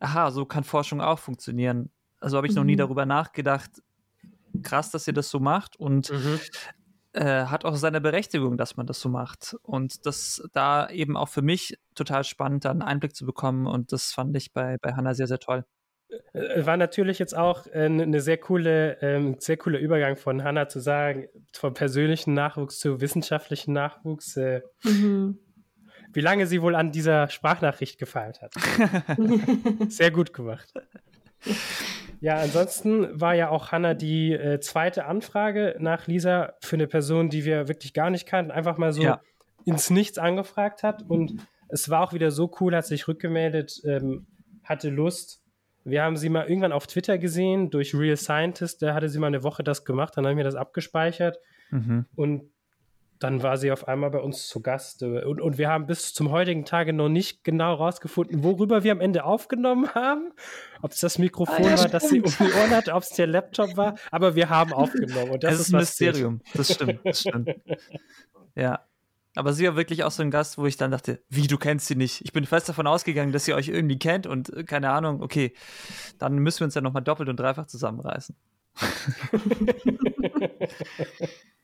aha, so kann Forschung auch funktionieren. Also habe ich mhm. noch nie mhm. darüber nachgedacht. Krass, dass ihr das so macht und mhm. Äh, hat auch seine Berechtigung, dass man das so macht. Und das da eben auch für mich total spannend, da einen Einblick zu bekommen. Und das fand ich bei, bei Hannah sehr, sehr toll. Äh, war natürlich jetzt auch äh, eine sehr coole, ähm, sehr cooler Übergang von Hannah zu sagen, vom persönlichen Nachwuchs zu wissenschaftlichen Nachwuchs. Äh, mhm. Wie lange sie wohl an dieser Sprachnachricht gefeilt hat. *laughs* sehr gut gemacht. Ja, ansonsten war ja auch Hanna die äh, zweite Anfrage nach Lisa für eine Person, die wir wirklich gar nicht kannten, einfach mal so ja. ins Nichts angefragt hat. Und es war auch wieder so cool, hat sich rückgemeldet, ähm, hatte Lust. Wir haben sie mal irgendwann auf Twitter gesehen, durch Real Scientist, da hatte sie mal eine Woche das gemacht, dann haben wir das abgespeichert. Mhm. Und dann war sie auf einmal bei uns zu Gast. Und, und wir haben bis zum heutigen Tage noch nicht genau rausgefunden, worüber wir am Ende aufgenommen *laughs* haben. Ob es das Mikrofon ah, ja, war, das sie um die Ohren hatte, ob es der Laptop war. Aber wir haben aufgenommen. Und das es ist ein Mysterium. Das stimmt, das stimmt. ja. Aber sie war wirklich auch so ein Gast, wo ich dann dachte, wie, du kennst sie nicht? Ich bin fest davon ausgegangen, dass ihr euch irgendwie kennt und äh, keine Ahnung, okay, dann müssen wir uns ja nochmal doppelt und dreifach zusammenreißen. *laughs*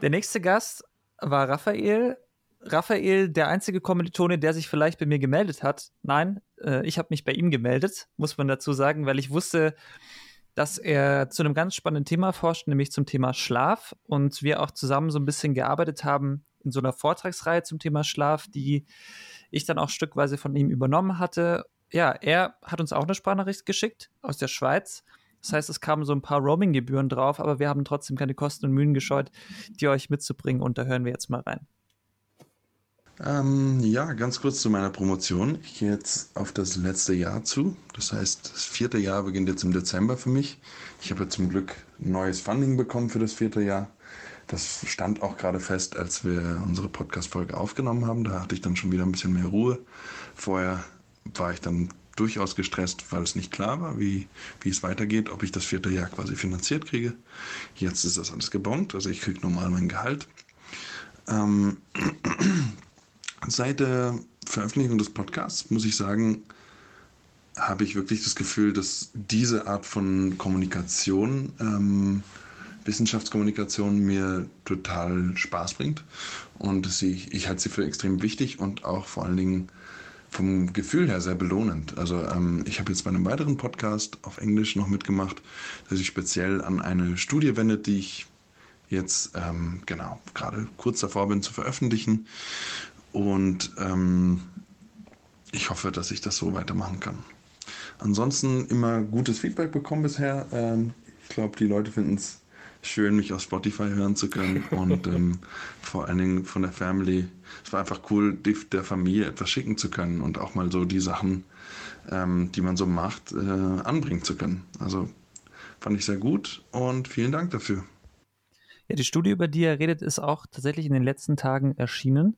Der nächste Gast war Raphael. Raphael, der einzige Kommilitone, der sich vielleicht bei mir gemeldet hat. Nein, äh, ich habe mich bei ihm gemeldet, muss man dazu sagen, weil ich wusste, dass er zu einem ganz spannenden Thema forscht, nämlich zum Thema Schlaf. Und wir auch zusammen so ein bisschen gearbeitet haben in so einer Vortragsreihe zum Thema Schlaf, die ich dann auch stückweise von ihm übernommen hatte. Ja, er hat uns auch eine Sprachnachricht geschickt aus der Schweiz das heißt, es kamen so ein paar Roaming-Gebühren drauf, aber wir haben trotzdem keine Kosten und Mühen gescheut, die euch mitzubringen. Und da hören wir jetzt mal rein. Ähm, ja, ganz kurz zu meiner Promotion. Ich gehe jetzt auf das letzte Jahr zu. Das heißt, das vierte Jahr beginnt jetzt im Dezember für mich. Ich habe zum Glück neues Funding bekommen für das vierte Jahr. Das stand auch gerade fest, als wir unsere Podcast-Folge aufgenommen haben. Da hatte ich dann schon wieder ein bisschen mehr Ruhe. Vorher war ich dann durchaus gestresst, weil es nicht klar war, wie, wie es weitergeht, ob ich das vierte Jahr quasi finanziert kriege. Jetzt ist das alles gebongt, also ich kriege normal mein Gehalt. Ähm, seit der Veröffentlichung des Podcasts muss ich sagen, habe ich wirklich das Gefühl, dass diese Art von Kommunikation, ähm, Wissenschaftskommunikation mir total Spaß bringt. Und ich, ich halte sie für extrem wichtig und auch vor allen Dingen vom Gefühl her sehr belohnend. Also ähm, ich habe jetzt bei einem weiteren Podcast auf Englisch noch mitgemacht, der sich speziell an eine Studie wendet, die ich jetzt ähm, genau gerade kurz davor bin zu veröffentlichen. Und ähm, ich hoffe, dass ich das so weitermachen kann. Ansonsten immer gutes Feedback bekommen bisher. Ähm, ich glaube, die Leute finden es schön, mich auf Spotify hören zu können und ähm, vor allen Dingen von der Family. Es war einfach cool, der Familie etwas schicken zu können und auch mal so die Sachen, ähm, die man so macht, äh, anbringen zu können. Also fand ich sehr gut und vielen Dank dafür. Ja, die Studie, über die er redet, ist auch tatsächlich in den letzten Tagen erschienen.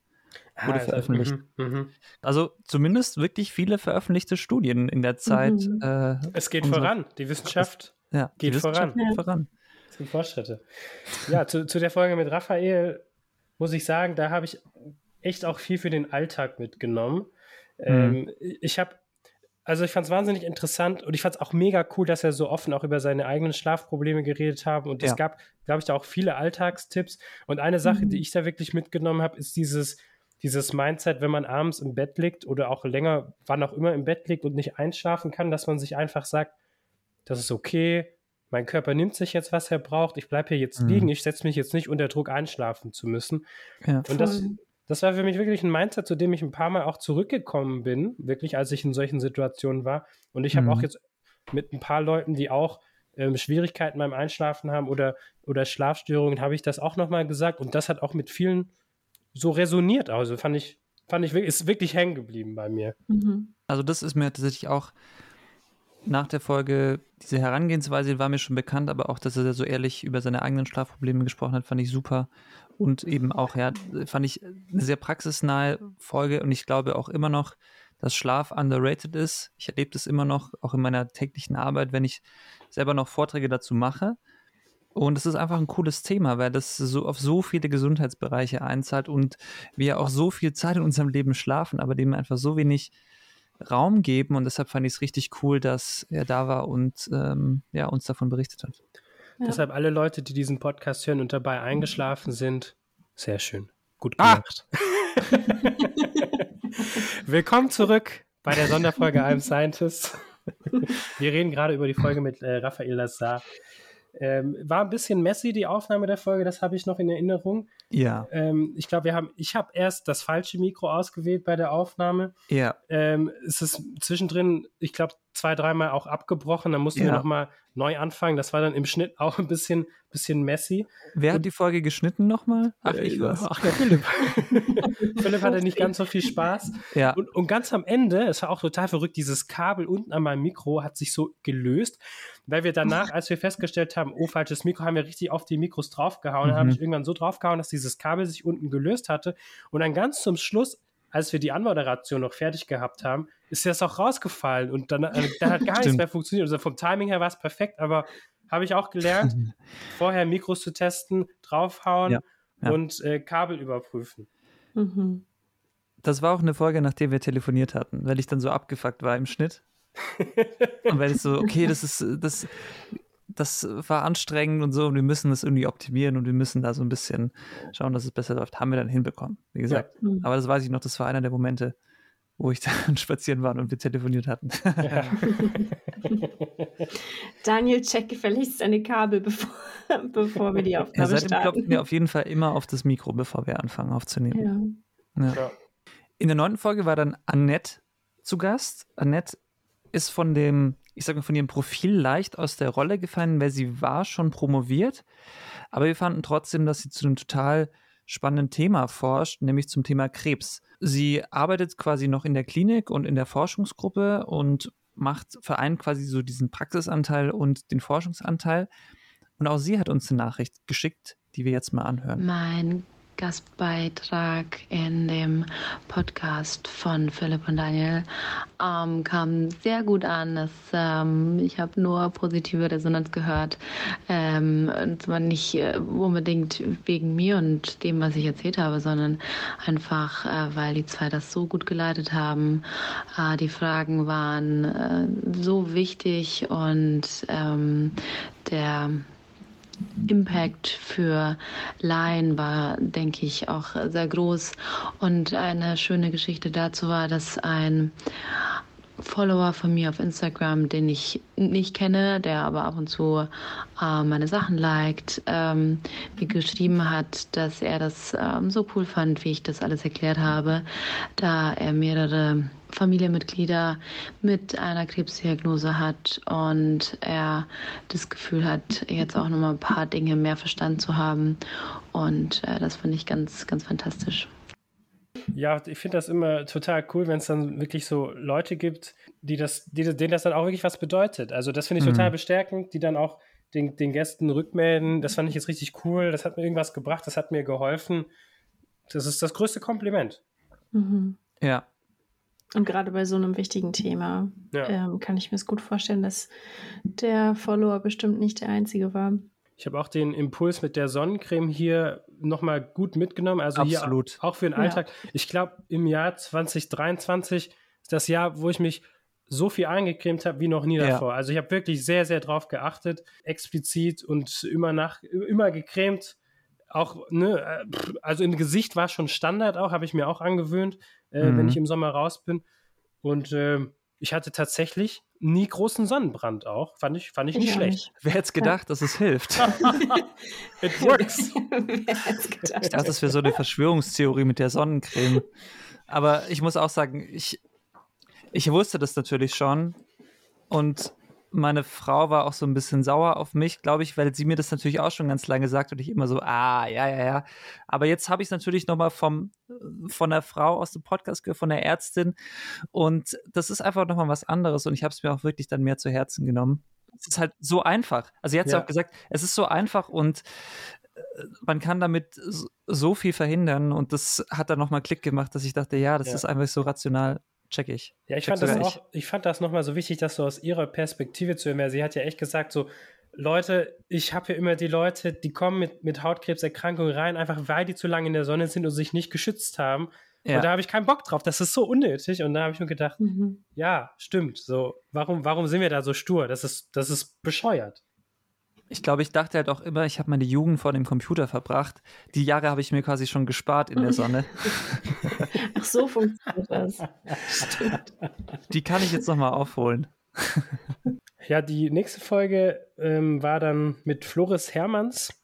Wurde ah, veröffentlicht. Mh, mh. Also zumindest wirklich viele veröffentlichte Studien in der Zeit. Mhm. Äh, es geht voran. Die Wissenschaft es, ja, geht die Wissenschaft voran. Geht voran zum Fortschritte. Ja, zu, zu der Folge mit Raphael muss ich sagen, da habe ich echt auch viel für den Alltag mitgenommen. Mhm. Ähm, ich habe also ich fand es wahnsinnig interessant und ich fand es auch mega cool, dass er so offen auch über seine eigenen Schlafprobleme geredet haben. Und es Ja. gab, glaube ich, da auch viele Alltagstipps. Und eine Sache, Mhm. die ich da wirklich mitgenommen habe, ist dieses, dieses Mindset, wenn man abends im Bett liegt oder auch länger, wann auch immer im Bett liegt und nicht einschlafen kann, dass man sich einfach sagt, das ist okay, mein Körper nimmt sich jetzt, was er braucht, ich bleibe hier jetzt Mhm. liegen, ich setze mich jetzt nicht unter Druck einschlafen zu müssen. Ja. Und das, Voll. das war für mich wirklich ein Mindset, zu dem ich ein paar Mal auch zurückgekommen bin, wirklich, als ich in solchen Situationen war. Und ich habe Mhm. auch jetzt mit ein paar Leuten, die auch ähm, Schwierigkeiten beim Einschlafen haben oder, oder Schlafstörungen, habe ich das auch nochmal gesagt. Und das hat auch mit vielen so resoniert. Also fand ich, fand ich, wirklich- ist wirklich hängen geblieben bei mir. Mhm. Also das ist mir tatsächlich auch nach der Folge, diese Herangehensweise war mir schon bekannt, aber auch, dass er so ehrlich über seine eigenen Schlafprobleme gesprochen hat, fand ich super. Und eben auch, ja, fand ich eine sehr praxisnahe Folge und ich glaube auch immer noch, dass Schlaf underrated ist. Ich erlebe das immer noch, auch in meiner täglichen Arbeit, wenn ich selber noch Vorträge dazu mache. Und es ist einfach ein cooles Thema, weil das so auf so viele Gesundheitsbereiche einzahlt und wir auch so viel Zeit in unserem Leben schlafen, aber dem einfach so wenig Raum geben. Und deshalb fand ich es richtig cool, dass er da war und ähm, ja, uns davon berichtet hat. Ja. Deshalb alle Leute, die diesen Podcast hören und dabei eingeschlafen sind, sehr schön. Gut Ah! gemacht. *laughs* Willkommen zurück bei der Sonderfolge I'm Scientist. Wir reden gerade über die Folge mit äh, Raphael Lazar. Ähm, war ein bisschen messy, die Aufnahme der Folge, das habe ich noch in Erinnerung. Ja, Ähm, ich glaube, wir haben, ich habe erst das falsche Mikro ausgewählt bei der Aufnahme. ja, Ähm, es ist zwischendrin, ich glaube, zwei, dreimal auch abgebrochen. Dann mussten wir Ja. nochmal neu anfangen. Das war dann im Schnitt auch ein bisschen, bisschen messy. Wer hat die Folge geschnitten nochmal? Ach, Äh, ich war's. Ach ja, Philipp. *laughs* Philipp hatte nicht ganz so viel Spaß. Ja, Und, und ganz am Ende, es war auch total verrückt, dieses Kabel unten an meinem Mikro hat sich so gelöst, weil wir danach, als wir festgestellt haben, oh, falsches Mikro, haben wir richtig auf die Mikros draufgehauen. Dann habe Mhm. ich irgendwann so draufgehauen, dass dieses Kabel sich unten gelöst hatte. Und dann ganz zum Schluss, als wir die Anmoderation noch fertig gehabt haben, ist das auch rausgefallen. Und dann, äh, dann hat gar *laughs* nichts mehr funktioniert. Also vom Timing her war es perfekt, aber habe ich auch gelernt, *laughs* vorher Mikros zu testen, draufhauen Ja, ja. und äh, Kabel überprüfen. Mhm. das war auch eine Folge, nachdem wir telefoniert hatten, weil ich dann so abgefuckt war im Schnitt. *laughs* und weil ich so, okay, das ist, das, das war anstrengend und so und wir müssen das irgendwie optimieren und wir müssen da so ein bisschen schauen, dass es besser läuft. Haben wir dann hinbekommen, wie gesagt. Mhm. Aber das weiß ich noch, das war einer der Momente, wo ich *laughs* dann spazieren war und wir telefoniert hatten. Ja. *laughs* Daniel, check gefälligst deine Kabel, bevor, *laughs* bevor wir die Ja, Aufnahme seitdem klopfen starten. wir auf jeden Fall immer auf das Mikro, bevor wir anfangen aufzunehmen. Ja. Ja. Ja. In der neunten Folge war dann Annette zu Gast. Annette ist von dem, ich sag mal, von ihrem Profil leicht aus der Rolle gefallen, weil sie war schon promoviert. Aber wir fanden trotzdem, dass sie zu einem total spannenden Thema forscht, nämlich zum Thema Krebs. Sie arbeitet quasi noch in der Klinik und in der Forschungsgruppe und macht, vereint quasi so diesen Praxisanteil und den Forschungsanteil. Und auch sie hat uns eine Nachricht geschickt, die wir jetzt mal anhören. Mein Gastbeitrag in dem Podcast von Philipp und Daniel ähm, kam sehr gut an. Es, ähm, ich habe nur positive Resonanz gehört. Ähm, und zwar nicht äh, unbedingt wegen mir und dem, was ich erzählt habe, sondern einfach, äh, weil die zwei das so gut geleitet haben. Äh, die Fragen waren äh, so wichtig und ähm, der Impact für Laien war, denke ich, auch sehr groß. Und eine schöne Geschichte dazu war, dass ein Follower von mir auf Instagram, den ich nicht kenne, der aber ab und zu äh, meine Sachen liked, ähm, mir geschrieben hat, dass er das ähm, so cool fand, wie ich das alles erklärt habe, da er mehrere Familienmitglieder mit einer Krebsdiagnose hat und er das Gefühl hat, jetzt auch nochmal ein paar Dinge mehr verstanden zu haben. Und äh, das fand ich ganz, ganz fantastisch. Ja, ich finde das immer total cool, wenn es dann wirklich so Leute gibt, die das, die, denen das dann auch wirklich was bedeutet. Also das finde ich Mhm. total bestärkend, die dann auch den, den Gästen rückmelden. Das fand ich jetzt richtig cool. Das hat mir irgendwas gebracht, das hat mir geholfen. Das ist das größte Kompliment. Mhm. Ja, Und gerade bei so einem wichtigen Thema Ja. ähm, kann ich mir es gut vorstellen, dass der Follower bestimmt nicht der einzige war. Ich habe auch den Impuls mit der Sonnencreme hier nochmal gut mitgenommen. Also Absolut. hier auch für den Ja. Alltag. Ich glaube, im Jahr 2023 ist das Jahr, wo ich mich so viel eingecremt habe wie noch nie Ja. davor. Also ich habe wirklich sehr, sehr drauf geachtet, explizit und immer nach, immer gecremt. Auch, ne, äh, also im Gesicht war schon Standard auch, habe ich mir auch angewöhnt, äh, Mhm. wenn ich im Sommer raus bin. Und ähm, ich hatte tatsächlich nie großen Sonnenbrand auch. Fand ich, fand ich nicht Ich schlecht. Wer hätte gedacht, dass es hilft? *laughs* It works. *laughs* Wer? Ich dachte, das wäre so eine Verschwörungstheorie mit der Sonnencreme. Aber ich muss auch sagen, ich, ich wusste das natürlich schon. Und meine Frau war auch so ein bisschen sauer auf mich, glaube ich, weil sie mir das natürlich auch schon ganz lange sagt und ich immer so, ah, ja, ja, ja. Aber jetzt habe ich es natürlich nochmal vom, von der Frau aus dem Podcast gehört, von der Ärztin. Und das ist einfach nochmal was anderes und ich habe es mir auch wirklich dann mehr zu Herzen genommen. Es ist halt so einfach. Also, sie hat es Ja. auch gesagt, es ist so einfach und äh, man kann damit so- so viel verhindern und das hat dann nochmal Klick gemacht, dass ich dachte, ja, das Ja. ist einfach so rational, check ich. Ja, ich Check fand das auch, ich fand das nochmal so wichtig, das so aus ihrer Perspektive zu hören. Sie hat ja echt gesagt, so, Leute, ich habe hier immer die Leute, die kommen mit, mit Hautkrebserkrankungen rein, einfach weil die zu lange in der Sonne sind und sich nicht geschützt haben. Ja. Und da habe ich keinen Bock drauf. Das ist so unnötig. Und da habe ich mir gedacht, Mhm. ja, stimmt. So, warum, warum sind wir da so stur? Das ist, das ist bescheuert. Ich glaube, ich dachte halt auch immer, ich habe meine Jugend vor dem Computer verbracht. Die Jahre habe ich mir quasi schon gespart in der Sonne. *laughs* Ach, so funktioniert das. Stimmt. Die kann ich jetzt nochmal aufholen. Ja, die nächste Folge ähm, war dann mit Floris Hermanns,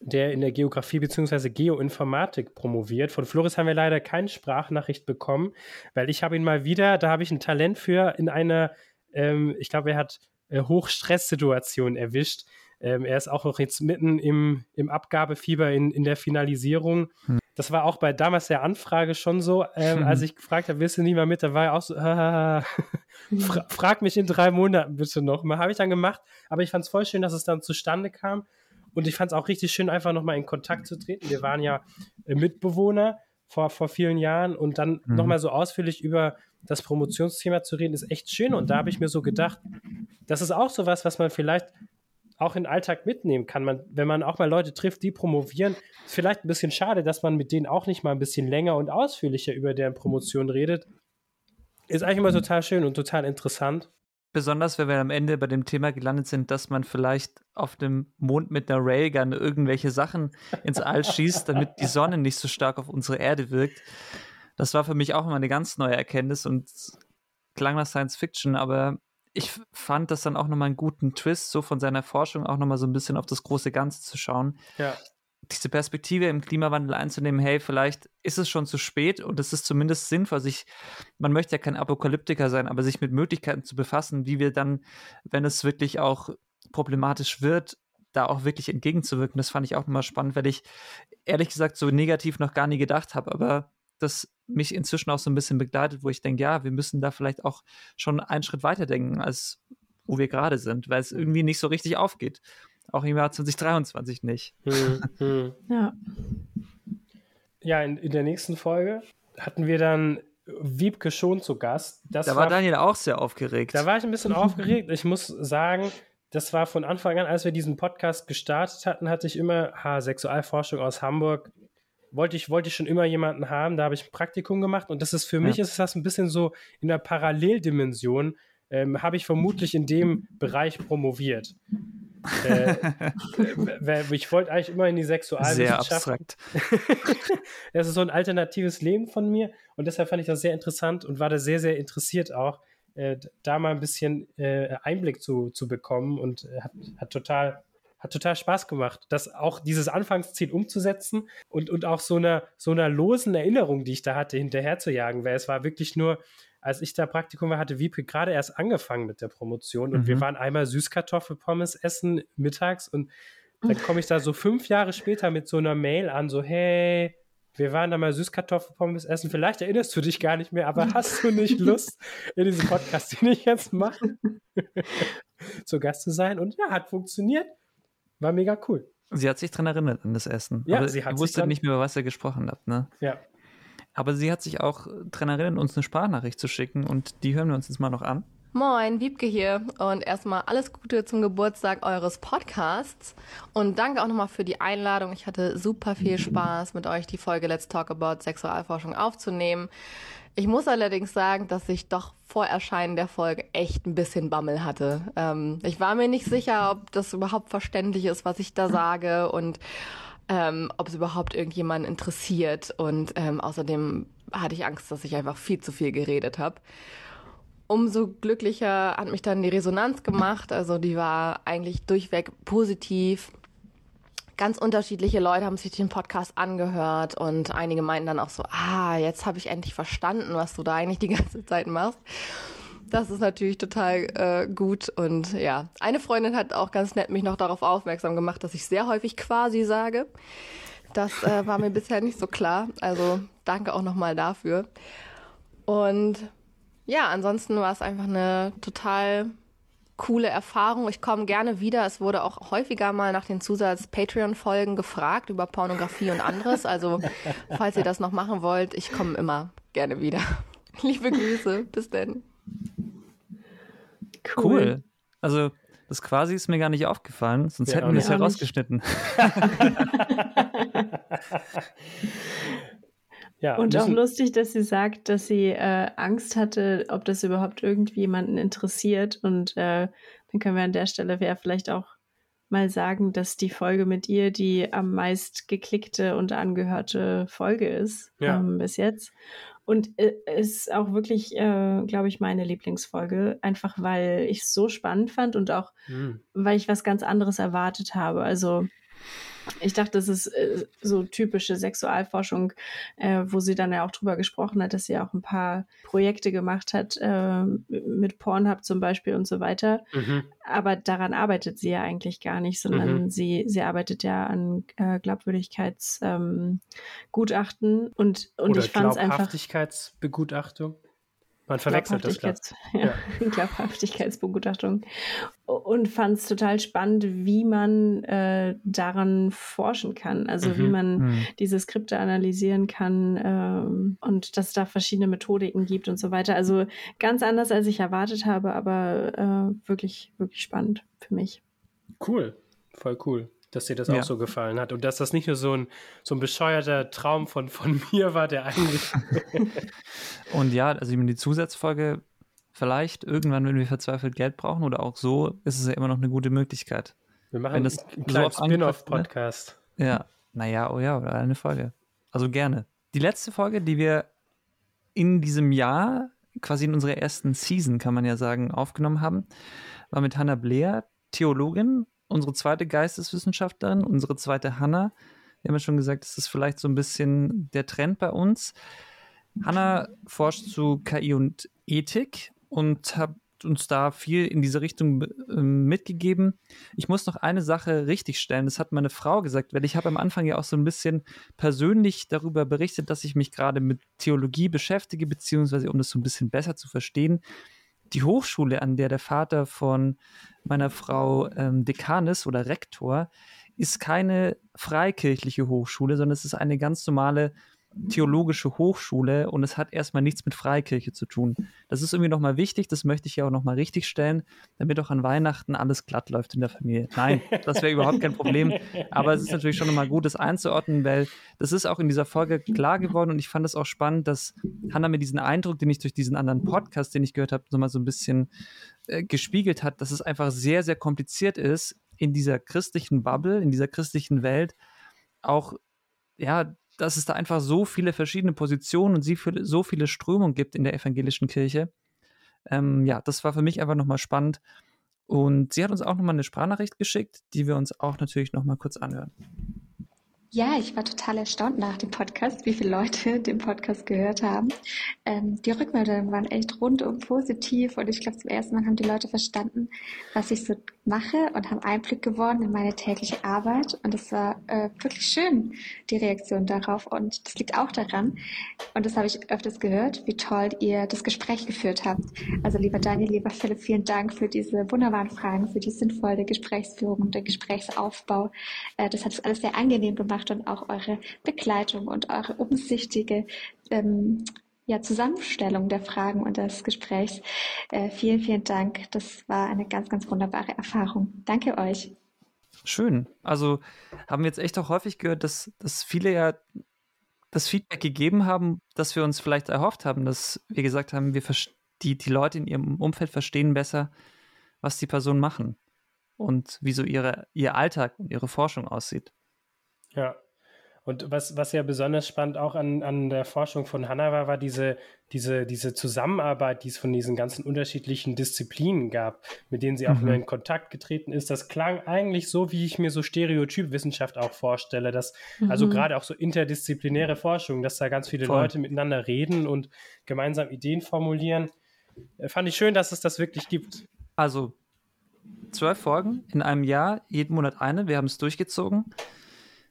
der in der Geografie bzw. Geoinformatik promoviert. Von Floris haben wir leider keine Sprachnachricht bekommen, weil ich habe ihn mal wieder, da habe ich ein Talent für, in einer, ähm, ich glaube, er hat äh, Hochstresssituation erwischt. Ähm, er ist auch noch jetzt mitten im, im Abgabefieber in, in der Finalisierung. Das war auch bei damals der Anfrage schon so, ähm, als *laughs* ich gefragt habe, willst du nicht mal mit? Da war er auch so, *laughs* Fra frag mich in drei Monaten bitte noch mal. Habe ich dann gemacht, aber ich fand es voll schön, dass es dann zustande kam. Und ich fand es auch richtig schön, einfach nochmal in Kontakt zu treten. Wir waren ja äh, Mitbewohner vor, vor vielen Jahren und dann Mhm. nochmal so ausführlich über das Promotionsthema zu reden, ist echt schön. Und da habe ich mir so gedacht, das ist auch sowas, was man vielleicht auch in den Alltag mitnehmen kann. Man, wenn man auch mal Leute trifft, die promovieren, ist vielleicht ein bisschen schade, dass man mit denen auch nicht mal ein bisschen länger und ausführlicher über deren Promotion redet. Ist eigentlich immer total schön und total interessant. Besonders, wenn wir am Ende bei dem Thema gelandet sind, dass man vielleicht auf dem Mond mit einer Railgun irgendwelche Sachen ins All schießt, damit die Sonne nicht so stark auf unsere Erde wirkt. Das war für mich auch immer eine ganz neue Erkenntnis und klang nach Science Fiction, aber ich fand das dann auch nochmal einen guten Twist, so von seiner Forschung auch nochmal so ein bisschen auf das große Ganze zu schauen. Ja. Diese Perspektive im Klimawandel einzunehmen, hey, vielleicht ist es schon zu spät und es ist zumindest sinnvoll, sich, man möchte ja kein Apokalyptiker sein, aber sich mit Möglichkeiten zu befassen, wie wir dann, wenn es wirklich auch problematisch wird, da auch wirklich entgegenzuwirken. Das fand ich auch nochmal spannend, weil ich ehrlich gesagt so negativ noch gar nie gedacht habe, aber das mich inzwischen auch so ein bisschen begleitet, wo ich denke, ja, wir müssen da vielleicht auch schon einen Schritt weiter denken, als wo wir gerade sind, weil es irgendwie nicht so richtig aufgeht. Auch im Jahr 2023 nicht. Hm, hm. *laughs* Ja. Ja, in, in der nächsten Folge hatten wir dann Wiebke schon zu Gast. Das da war Daniel auch sehr aufgeregt. Da war ich ein bisschen *laughs* aufgeregt. Ich muss sagen, das war von Anfang an, als wir diesen Podcast gestartet hatten, hatte ich immer, ha, Sexualforschung aus Hamburg. Wollte ich, wollte ich schon immer jemanden haben, da habe ich ein Praktikum gemacht und das ist für Ja. mich ist das ein bisschen so in der Paralleldimension, ähm, habe ich vermutlich in dem *laughs* Bereich promoviert. äh, ich wollte eigentlich immer in die sehr Sexualwissenschaft. abstrakt. *laughs* Das ist so ein alternatives Leben von mir und deshalb fand ich das sehr interessant und war da sehr, sehr interessiert auch, äh, da mal ein bisschen äh, Einblick zu, zu bekommen und äh, hat, hat, total, hat total Spaß gemacht, das auch dieses Anfangsziel umzusetzen und, und auch so einer, so einer losen Erinnerung, die ich da hatte, hinterher zu jagen, weil es war wirklich nur, als ich da Praktikum war, hatte Wiebke gerade erst angefangen mit der Promotion und Mhm. wir waren einmal Süßkartoffelpommes essen mittags und dann komme ich da so fünf Jahre später mit so einer Mail an, so, hey, wir waren da mal Süßkartoffelpommes essen. Vielleicht erinnerst du dich gar nicht mehr, aber hast du nicht *laughs* Lust, in diesem Podcast, den ich jetzt mache, *laughs* zu Gast zu sein? Und ja, hat funktioniert. War mega cool. Sie hat sich dran erinnert an das Essen. Ja, aber sie hat dran- nicht mehr, über was ihr gesprochen habt, ne? Ja. Aber sie hat sich auch dran erinnert, uns eine Sprachnachricht zu schicken und die hören wir uns jetzt mal noch an. Moin, Wiebke hier und erstmal alles Gute zum Geburtstag eures Podcasts und danke auch nochmal für die Einladung. Ich hatte super viel Spaß mit euch die Folge Let's Talk About Sexualforschung aufzunehmen. Ich muss allerdings sagen, dass ich doch vor Erscheinen der Folge echt ein bisschen Bammel hatte. Ähm, ich war mir nicht sicher, ob das überhaupt verständlich ist, was ich da sage und ähm, ob es überhaupt irgendjemanden interessiert. Und ähm, außerdem hatte ich Angst, dass ich einfach viel zu viel geredet habe. Umso glücklicher hat mich dann die Resonanz gemacht. Also die war eigentlich durchweg positiv ganz unterschiedliche Leute haben sich den Podcast angehört und einige meinten dann auch so, ah, jetzt habe ich endlich verstanden, was du da eigentlich die *laughs* ganze Zeit machst. Das ist natürlich total äh, gut und ja, eine Freundin hat auch ganz nett mich noch darauf aufmerksam gemacht, dass ich sehr häufig quasi sage. Das äh, war mir *laughs* bisher nicht so klar, also danke auch nochmal dafür. Und ja, ansonsten war es einfach eine total coole Erfahrung. Ich komme gerne wieder. Es wurde auch häufiger mal nach den Zusatz-Patreon-Folgen gefragt über Pornografie und anderes. Also, falls ihr das noch machen wollt, ich komme immer gerne wieder. *laughs* Liebe Grüße. Bis dann. Cool. cool. Also, das quasi ist mir gar nicht aufgefallen, sonst ja, hätten wir es ja rausgeschnitten. *laughs* *laughs* Ja, und auch lustig, dass sie sagt, dass sie äh, Angst hatte, ob das überhaupt irgendwie jemanden interessiert. Und äh, dann können wir an der Stelle ja vielleicht auch mal sagen, dass die Folge mit ihr die am meist geklickte und angehörte Folge ist ja. ähm, bis jetzt. Und äh, ist auch wirklich, äh, glaube ich, meine Lieblingsfolge, einfach weil ich es so spannend fand und auch, mhm. weil ich was ganz anderes erwartet habe. Also ich dachte, das ist äh, so typische Sexualforschung, äh, wo sie dann ja auch drüber gesprochen hat, dass sie auch ein paar Projekte gemacht hat, äh, mit Pornhub zum Beispiel und so weiter. Mhm. Aber daran arbeitet sie ja eigentlich gar nicht, sondern mhm. sie, sie arbeitet ja an äh, Glaubwürdigkeitsgutachten ähm, und, und Oder ich fand es einfach. Glaubhaftigkeitsbegutachtung. Man verwechselt das, glaube ja, *laughs* ja. Glaubhaftigkeitsbegutachtung. Und fand es total spannend, wie man äh, daran forschen kann. Also mhm. wie man mhm. diese Skripte analysieren kann ähm, und dass es da verschiedene Methodiken gibt und so weiter. Also ganz anders, als ich erwartet habe, aber äh, wirklich, wirklich spannend für mich. Cool, voll cool dass dir das ja. auch so gefallen hat und dass das nicht nur so ein, so ein bescheuerter Traum von, von *laughs* mir war, der eigentlich. und ja, also die Zusatzfolge, vielleicht irgendwann, wenn wir verzweifelt Geld brauchen oder auch so, ist es ja immer noch eine gute Möglichkeit. Wir machen wenn das einen kleinen so Spin-off-Podcast. Ne? Ja, naja, oh ja, oder eine Folge. Also gerne. Die letzte Folge, die wir in diesem Jahr, quasi in unserer ersten Season, kann man ja sagen, aufgenommen haben, war mit Hannah Blair, Theologin unsere zweite Geisteswissenschaftlerin, unsere zweite Hanna. Wir haben ja schon gesagt, das ist vielleicht so ein bisschen der Trend bei uns. Hanna forscht zu KI und Ethik und hat uns da viel in diese Richtung äh, mitgegeben. Ich muss noch eine Sache richtigstellen. Das hat meine Frau gesagt, weil ich habe am Anfang ja auch so ein bisschen persönlich darüber berichtet, dass ich mich gerade mit Theologie beschäftige, beziehungsweise um das so ein bisschen besser zu verstehen. Die Hochschule, an der der Vater von meiner Frau ähm, Dekan ist oder Rektor, ist keine freikirchliche Hochschule, sondern es ist eine ganz normale theologische Hochschule und es hat erstmal nichts mit Freikirche zu tun. Das ist irgendwie nochmal wichtig, das möchte ich ja auch nochmal richtig stellen, damit auch an Weihnachten alles glatt läuft in der Familie. Nein, das wäre überhaupt kein Problem, aber es ist natürlich schon nochmal gut, das einzuordnen, weil das ist auch in dieser Folge klar geworden und ich fand es auch spannend, dass Hannah mir diesen Eindruck, den ich durch diesen anderen Podcast, den ich gehört habe, nochmal so ein bisschen äh, gespiegelt hat, dass es einfach sehr, sehr kompliziert ist, in dieser christlichen Bubble, in dieser christlichen Welt auch ja, dass es da einfach so viele verschiedene Positionen und so viele Strömungen gibt in der evangelischen Kirche. Ähm, ja, das war für mich einfach nochmal spannend. Und sie hat uns auch nochmal eine Sprachnachricht geschickt, die wir uns auch natürlich nochmal kurz anhören. Ja, ich war total erstaunt nach dem Podcast, wie viele Leute *laughs* den Podcast gehört haben. Ähm, die Rückmeldungen waren echt rundum positiv und ich glaube, zum ersten Mal haben die Leute verstanden, was ich so mache und haben Einblick gewonnen in meine tägliche Arbeit. Und es war äh, wirklich schön, die Reaktion darauf. Und das liegt auch daran, und das habe ich öfters gehört, wie toll ihr das Gespräch geführt habt. Also lieber Daniel, lieber Philipp, vielen Dank für diese wunderbaren Fragen, für die sinnvolle Gesprächsführung den Gesprächsaufbau. Äh, das hat es alles sehr angenehm gemacht und auch eure Begleitung und eure umsichtige ähm, ja, Zusammenstellung der Fragen und des Gesprächs. Äh, vielen, vielen Dank. Das war eine ganz, ganz wunderbare Erfahrung. Danke euch. Schön. Also haben wir jetzt echt auch häufig gehört, dass, dass viele ja das Feedback gegeben haben, das wir uns vielleicht erhofft haben, dass wir gesagt haben, wir die, die Leute in ihrem Umfeld verstehen besser, was die Personen machen und wie so ihre, ihr Alltag und ihre Forschung aussieht. Ja, und was, was ja besonders spannend auch an, an der Forschung von Hannah war, war diese, diese, diese Zusammenarbeit, die es von diesen ganzen unterschiedlichen Disziplinen gab, mit denen sie auch mhm. in Kontakt getreten ist. Das klang eigentlich so, wie ich mir so Stereotypwissenschaft auch vorstelle, dass also mhm. also gerade auch so interdisziplinäre Forschung, dass da ganz viele Voll. Leute miteinander reden und gemeinsam Ideen formulieren. Äh, fand ich schön, dass es das wirklich gibt. Also zwölf Folgen in einem Jahr, jeden Monat eine. Wir haben es durchgezogen.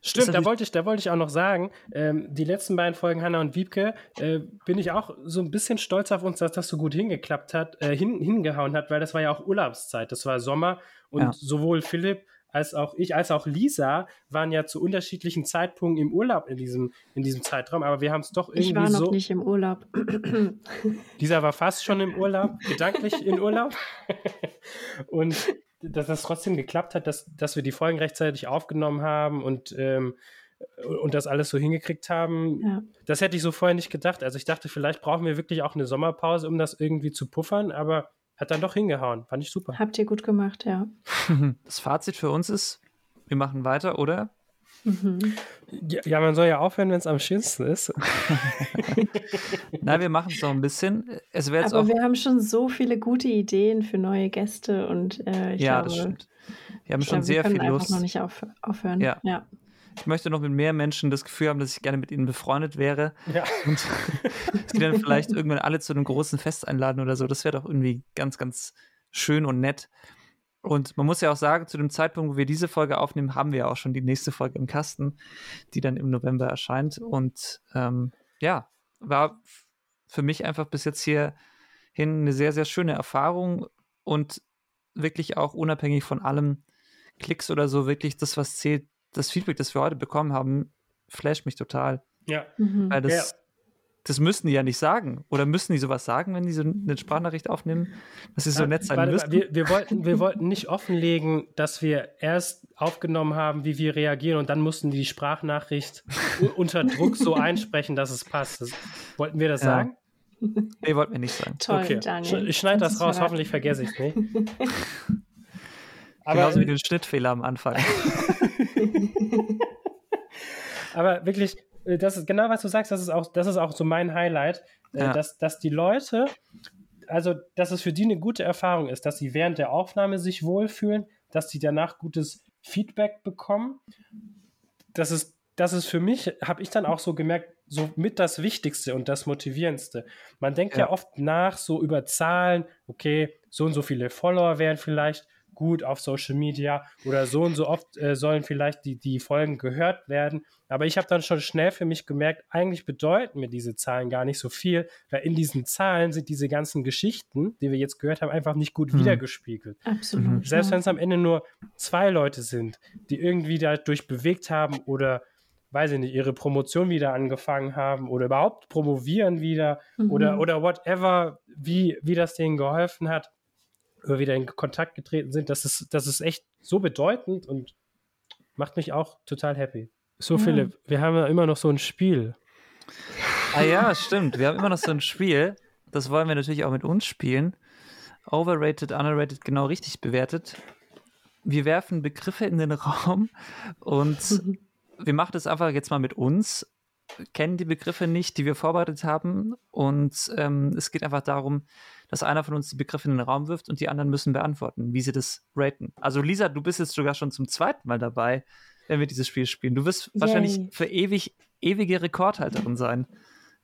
Stimmt, da wollte ich, da wollte ich auch noch sagen, ähm, die letzten beiden Folgen Hanna und Wiebke, äh, bin ich auch so ein bisschen stolz auf uns, dass das so gut hingeklappt hat, äh, hin, hingehauen hat, weil das war ja auch Urlaubszeit, das war Sommer und ja. sowohl Philipp als auch ich, als auch Lisa waren ja zu unterschiedlichen Zeitpunkten im Urlaub in diesem, in diesem Zeitraum, aber wir haben es doch irgendwie so. Ich war noch so nicht im Urlaub. Lisa war fast schon im Urlaub, gedanklich in Urlaub. *laughs* und dass das trotzdem geklappt hat, dass, dass wir die Folgen rechtzeitig aufgenommen haben und, ähm, und das alles so hingekriegt haben. Ja. Das hätte ich so vorher nicht gedacht. Also ich dachte, vielleicht brauchen wir wirklich auch eine Sommerpause, um das irgendwie zu puffern, aber hat dann doch hingehauen. Fand ich super. Habt ihr gut gemacht, ja. *laughs* Das Fazit für uns ist, wir machen weiter, oder? Mhm. Ja, man soll ja aufhören, wenn es am schönsten ist. *laughs* Na, wir machen es noch ein bisschen. Es Aber auch wir haben schon so viele gute Ideen für neue Gäste und äh, ich ja, glaube, das stimmt. Wir haben schon glaube, sehr wir viel Lust. noch nicht auf, aufhören. Ja. ja. Ich möchte noch mit mehr Menschen das Gefühl haben, dass ich gerne mit ihnen befreundet wäre. Ja. Und sie dann vielleicht *laughs* irgendwann alle zu einem großen Fest einladen oder so. Das wäre doch irgendwie ganz, ganz schön und nett. Und man muss ja auch sagen, zu dem Zeitpunkt, wo wir diese Folge aufnehmen, haben wir ja auch schon die nächste Folge im Kasten, die dann im November erscheint. Und ähm, ja, war für mich einfach bis jetzt hier hin eine sehr, sehr schöne Erfahrung und wirklich auch unabhängig von allem Klicks oder so, wirklich das, was zählt, das Feedback, das wir heute bekommen haben, flasht mich total. Ja. Mhm. Weil das, ja das müssen die ja nicht sagen. Oder müssen die sowas sagen, wenn die so eine Sprachnachricht aufnehmen, dass sie so nett sein warte, müssen? Wir, wir, wollten, wir wollten nicht offenlegen, dass wir erst aufgenommen haben, wie wir reagieren und dann mussten die Sprachnachricht unter Druck so einsprechen, dass es passt. Das, wollten wir das ja. sagen? Nee, wollten wir nicht sagen. Toll, okay. Daniel. Ich schneide das raus, hoffentlich vergesse ich es nicht. *laughs* Aber, Genauso wie den Schnittfehler am Anfang. *laughs* Aber wirklich, äh, das ist genau, was du sagst, das ist auch, das ist auch so mein Highlight, äh, ja. dass, dass die Leute, also dass es für die eine gute Erfahrung ist, dass sie während der Aufnahme sich wohlfühlen, dass sie danach gutes Feedback bekommen. Das ist, das ist für mich, habe ich dann auch so gemerkt, so mit das Wichtigste und das Motivierendste. Man denkt ja. ja oft nach, so über Zahlen, okay, so und so viele Follower wären vielleicht gut auf Social Media oder so und so oft äh, sollen vielleicht die, die Folgen gehört werden. Aber ich habe dann schon schnell für mich gemerkt, eigentlich bedeuten mir diese Zahlen gar nicht so viel, weil in diesen Zahlen sind diese ganzen Geschichten, die wir jetzt gehört haben, einfach nicht gut mhm. wiedergespiegelt. Absolut. Mhm. Selbst wenn es am Ende nur zwei Leute sind, die irgendwie dadurch bewegt haben oder weiß ich nicht, ihre Promotion wieder angefangen haben oder überhaupt promovieren wieder mhm. oder, oder whatever, wie, wie das denen geholfen hat wieder in Kontakt getreten sind, das ist, das ist echt so bedeutend und macht mich auch total happy. So. Philipp, wir haben ja immer noch so ein Spiel. Ah ja, stimmt. Wir haben immer noch so ein Spiel. Das wollen wir natürlich auch mit uns spielen. Overrated, underrated, genau richtig bewertet. Wir werfen Begriffe in den Raum und *laughs* wir machen das einfach jetzt mal mit uns, kennen die Begriffe nicht, die wir vorbereitet haben und ähm, es geht einfach darum, dass einer von uns die Begriffe in den Raum wirft und die anderen müssen beantworten, wie sie das raten. Also Lisa, du bist jetzt sogar schon zum zweiten Mal dabei, wenn wir dieses Spiel spielen. Du wirst Yay. wahrscheinlich für ewig, ewige Rekordhalterin sein,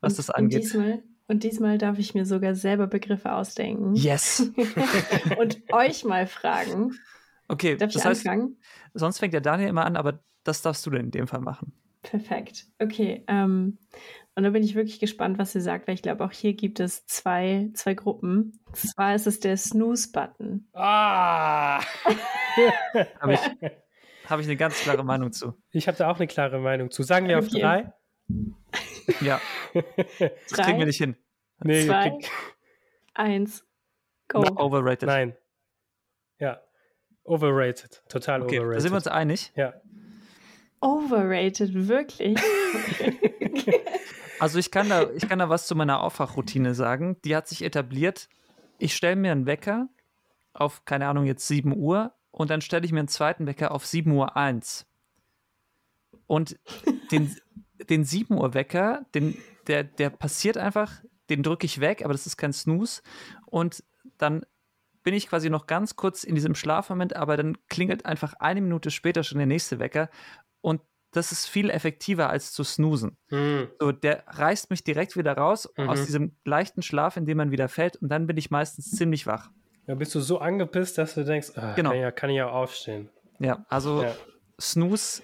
was und, das angeht. Und diesmal, und diesmal darf ich mir sogar selber Begriffe ausdenken. Yes. *laughs* und euch mal fragen. Okay, darf das heißt, anfangen? sonst fängt der Daniel immer an, aber das darfst du denn in dem Fall machen. Perfekt. Okay. Ähm, und da bin ich wirklich gespannt, was sie sagt, weil ich glaube, auch hier gibt es zwei, zwei Gruppen. Und zwar ist es der Snooze-Button. Ah! *laughs* habe ich, hab ich eine ganz klare Meinung zu. Ich habe da auch eine klare Meinung zu. Sagen wir okay. auf drei? *laughs* Ja. Das drei, kriegen wir nicht hin. Nee, zwei, eins, go. No, overrated. Nein. Ja. Overrated. Total okay, overrated. Da sind wir uns einig. Ja. Overrated, wirklich. Also ich kann da, ich kann da was zu meiner Aufwachroutine sagen. Die hat sich etabliert. Ich stelle mir einen Wecker auf, keine Ahnung, jetzt 7 Uhr und dann stelle ich mir einen zweiten Wecker auf 7 Uhr 1. Und den, den 7 Uhr Wecker, den, der, der passiert einfach, den drücke ich weg, aber das ist kein Snooze. Und dann bin ich quasi noch ganz kurz in diesem Schlafmoment, aber dann klingelt einfach eine Minute später schon der nächste Wecker. Und das ist viel effektiver als zu snoosen. Mhm. So, der reißt mich direkt wieder raus Mhm. aus diesem leichten Schlaf, in dem man wieder fällt, und dann bin ich meistens ziemlich wach. Da bist du so angepisst, dass du denkst, ah, Genau. kann, ich ja, kann ich ja aufstehen. Ja, also Ja. Snooze,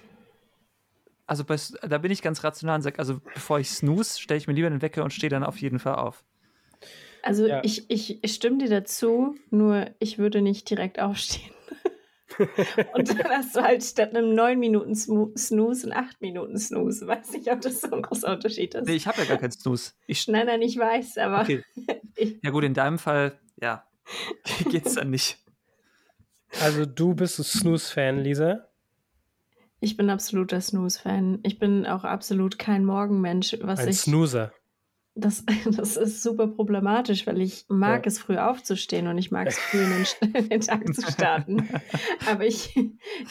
also bei, da bin ich ganz rational und sage, also bevor ich snooze, stelle ich mir lieber den Wecker und stehe dann auf jeden Fall auf. Also Ja. ich, ich stimme dir dazu, nur ich würde nicht direkt *laughs* aufstehen. Und dann hast du halt statt einem 9 Minuten Snooze einen 8 Minuten Snooze. Weiß nicht, ob das so ein großer Unterschied ist. Nee, ich habe ja gar keinen Snooze. Ich, Nein, nein, ich weiß, aber okay. *laughs* Ja gut, in deinem Fall, ja, *laughs* geht's dann nicht. Also du bist ein Snooze-Fan, Lisa. ich bin absoluter Snooze-Fan. Ich bin auch absolut kein Morgenmensch, was Ein ich. Snoozer. Das, *laughs* das ist super problematisch, weil ich mag Ja. es früh aufzustehen und ich mag es früh in den, *laughs* den Tag zu *laughs* starten. Aber ich,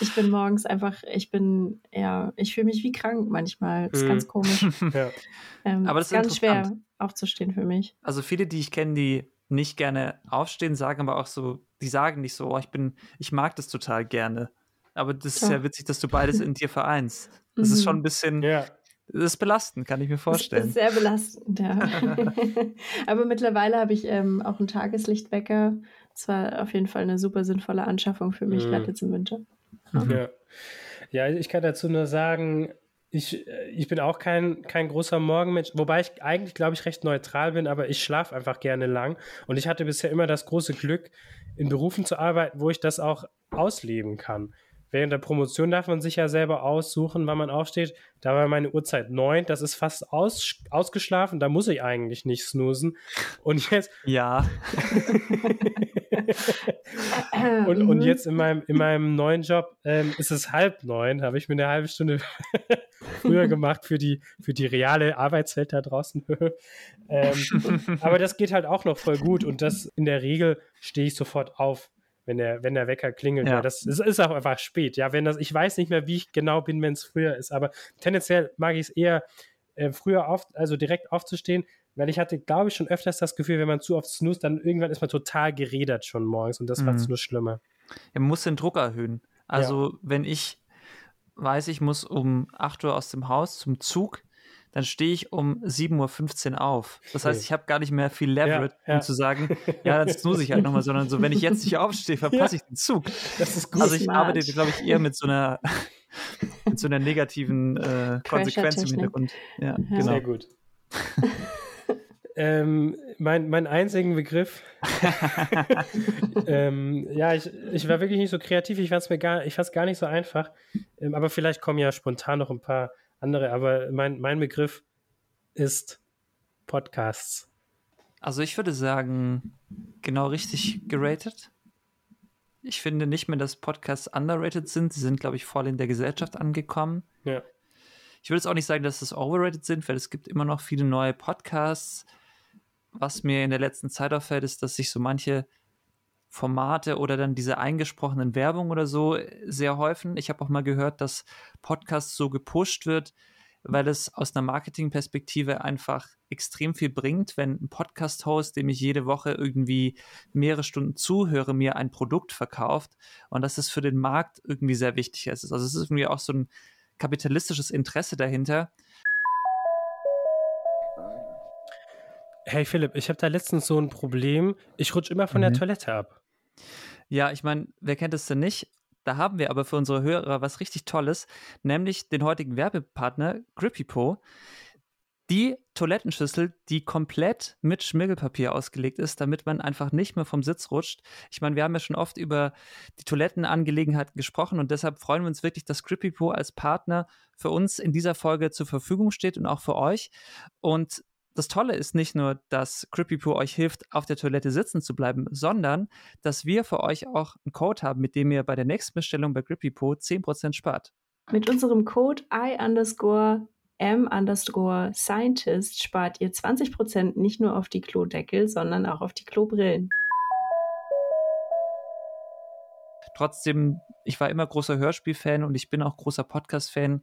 ich bin morgens einfach, ich bin, ja, ich fühle mich wie krank manchmal. Das ist Mhm. ganz komisch. Ja. Ähm, Aber ist das ist ganz schwer interessant. aufzustehen für mich. Also viele, die ich kenne, die nicht gerne aufstehen, sagen aber auch so, die sagen nicht so, oh, ich bin, ich mag das total gerne. Aber das ist ja witzig, dass du beides in dir vereinst. Das ist Mhm. schon ein bisschen, Ja. Das ist belastend, kann ich mir Das vorstellen. ist sehr belastend, ja. *laughs* *laughs* Aber mittlerweile habe ich ähm, auch einen Tageslichtwecker. Das war auf jeden Fall eine super sinnvolle Anschaffung für mich, Mhm. gerade jetzt im Winter. Ja. ja, ich kann dazu nur sagen, ich, äh, ich bin auch kein, kein großer Morgenmensch, wobei ich eigentlich, glaube ich, recht neutral bin, aber ich schlafe einfach gerne lang. Und ich hatte bisher immer das große Glück, in Berufen zu arbeiten, wo ich das auch ausleben kann. Während der Promotion darf man sich ja selber aussuchen, wann man aufsteht. Da war meine Uhrzeit neun, das ist fast aus, ausgeschlafen, da muss ich eigentlich nicht snoosen. Und jetzt, *laughs* Ja, *laughs* und, und jetzt in meinem, in meinem neuen Job ähm, ist es halb neun, habe ich mir eine halbe Stunde *laughs* früher gemacht für die, für die reale Arbeitswelt da draußen. ähm, aber das geht halt auch noch voll gut und das in der Regel stehe ich sofort auf, wenn der, wenn der Wecker klingelt. Ja. Ja. Das es ist auch einfach spät. Ja, wenn das, ich weiß nicht mehr, wie ich genau bin, wenn es früher ist, aber tendenziell mag ich es eher äh, früher auf, also direkt aufzustehen, weil ich hatte, glaube ich, schon öfters das Gefühl, wenn man zu oft snoost, dann irgendwann ist man total geredert schon morgens und das Mhm. macht es nur schlimmer. Ja, man muss den Druck erhöhen. Also, wenn ich weiß, ich muss um 8 Uhr aus dem Haus zum Zug, dann stehe ich um 7.15 Uhr auf. Das heißt, ich habe gar nicht mehr viel Leverage, Ja, ja. um zu sagen, ja, dann snooze ich halt nochmal, *laughs* sondern so, wenn ich jetzt nicht aufstehe, verpasse ich den Zug. Das ist gut. Also ich Smart. arbeite, glaube ich, eher mit so einer, *laughs* mit so einer negativen äh, Konsequenz im. Hintergrund. Ja, Ja. genau. Sehr gut. *laughs* ähm, mein, mein einzigen Begriff. ähm, ja, ich, ich war wirklich nicht so kreativ. Ich fand es mir gar, ich fand's gar nicht so einfach. Ähm, aber vielleicht kommen ja spontan noch ein paar andere. Aber mein, mein Begriff ist Podcasts. Also ich würde sagen, genau richtig geratet. Ich finde nicht mehr, dass Podcasts underrated sind. Sie sind, glaube ich, voll in der Gesellschaft angekommen. Ja. Ich würde jetzt auch nicht sagen, dass es overrated sind, weil es gibt immer noch viele neue Podcasts. Was mir in der letzten Zeit auffällt, ist, dass sich so manche Formate oder dann diese eingesprochenen Werbung oder so sehr häufen. Ich habe auch mal gehört, dass Podcasts so gepusht wird, weil es aus einer Marketingperspektive einfach extrem viel bringt, wenn ein Podcast-Host, dem ich jede Woche irgendwie mehrere Stunden zuhöre, mir ein Produkt verkauft und dass es für den Markt irgendwie sehr wichtig ist. Also es ist irgendwie auch so ein kapitalistisches Interesse dahinter. Hey Philipp, ich habe da letztens so ein Problem. Ich rutsche immer von Mhm. der Toilette ab. Ja, ich meine, wer kennt es denn nicht? Da haben wir aber für unsere Hörer was richtig Tolles, nämlich den heutigen Werbepartner GrippyPo. Die Toilettenschüssel, die komplett mit Schmirgelpapier ausgelegt ist, damit man einfach nicht mehr vom Sitz rutscht. Ich meine, wir haben ja schon oft über die Toilettenangelegenheiten gesprochen und deshalb freuen wir uns wirklich, dass GrippyPo als Partner für uns in dieser Folge zur Verfügung steht und auch für euch. Und das Tolle ist nicht nur, dass GrippyPoo euch hilft, auf der Toilette sitzen zu bleiben, sondern dass wir für euch auch einen Code haben, mit dem ihr bei der nächsten Bestellung bei GrippyPoo 10% spart. Mit unserem Code I underscore M underscore Scientist spart ihr 20% nicht nur auf die Klodeckel, sondern auch auf die Klobrillen. Trotzdem, ich war immer großer Hörspielfan und ich bin auch großer Podcast-Fan.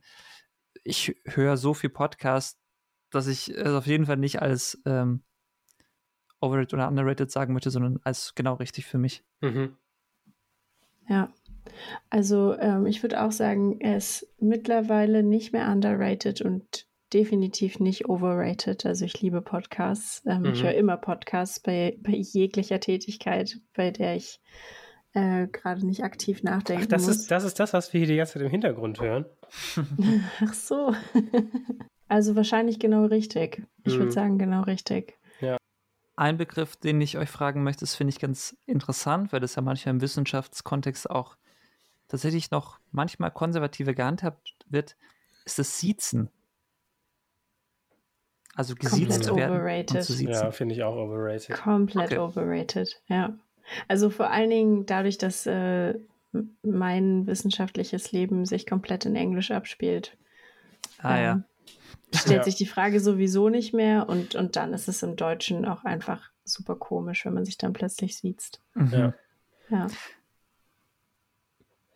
Ich höre so viel Podcast, dass ich es auf jeden Fall nicht als ähm, overrated oder underrated sagen möchte, sondern als genau richtig für mich. Mhm. Ja. Also ähm, ich würde auch sagen, er ist mittlerweile nicht mehr underrated und definitiv nicht overrated. Also ich liebe Podcasts. Ähm, Ich Mhm. höre immer Podcasts bei, bei jeglicher Tätigkeit, bei der ich äh, gerade nicht aktiv nachdenken Ach, das muss. ist, das ist das, was wir hier die ganze Zeit im Hintergrund hören. *laughs* Ach so. *laughs* also wahrscheinlich genau richtig. Ich würde Mhm. sagen, genau richtig. Ja. Ein Begriff, den ich euch fragen möchte, das finde ich ganz interessant, weil das ja manchmal im Wissenschaftskontext auch tatsächlich noch manchmal konservativer gehandhabt wird, ist das Siezen. Also gesiezt Komplett zu werden und overrated. zu siezen. Ja, finde ich auch overrated. Komplett Okay. overrated, ja. Also vor allen Dingen dadurch, dass äh, mein wissenschaftliches Leben sich komplett in Englisch abspielt. Ah ja. Stellt Ja. sich die Frage sowieso nicht mehr und, und dann ist es im Deutschen auch einfach super komisch, wenn man sich dann plötzlich sieht. Ja. Ja.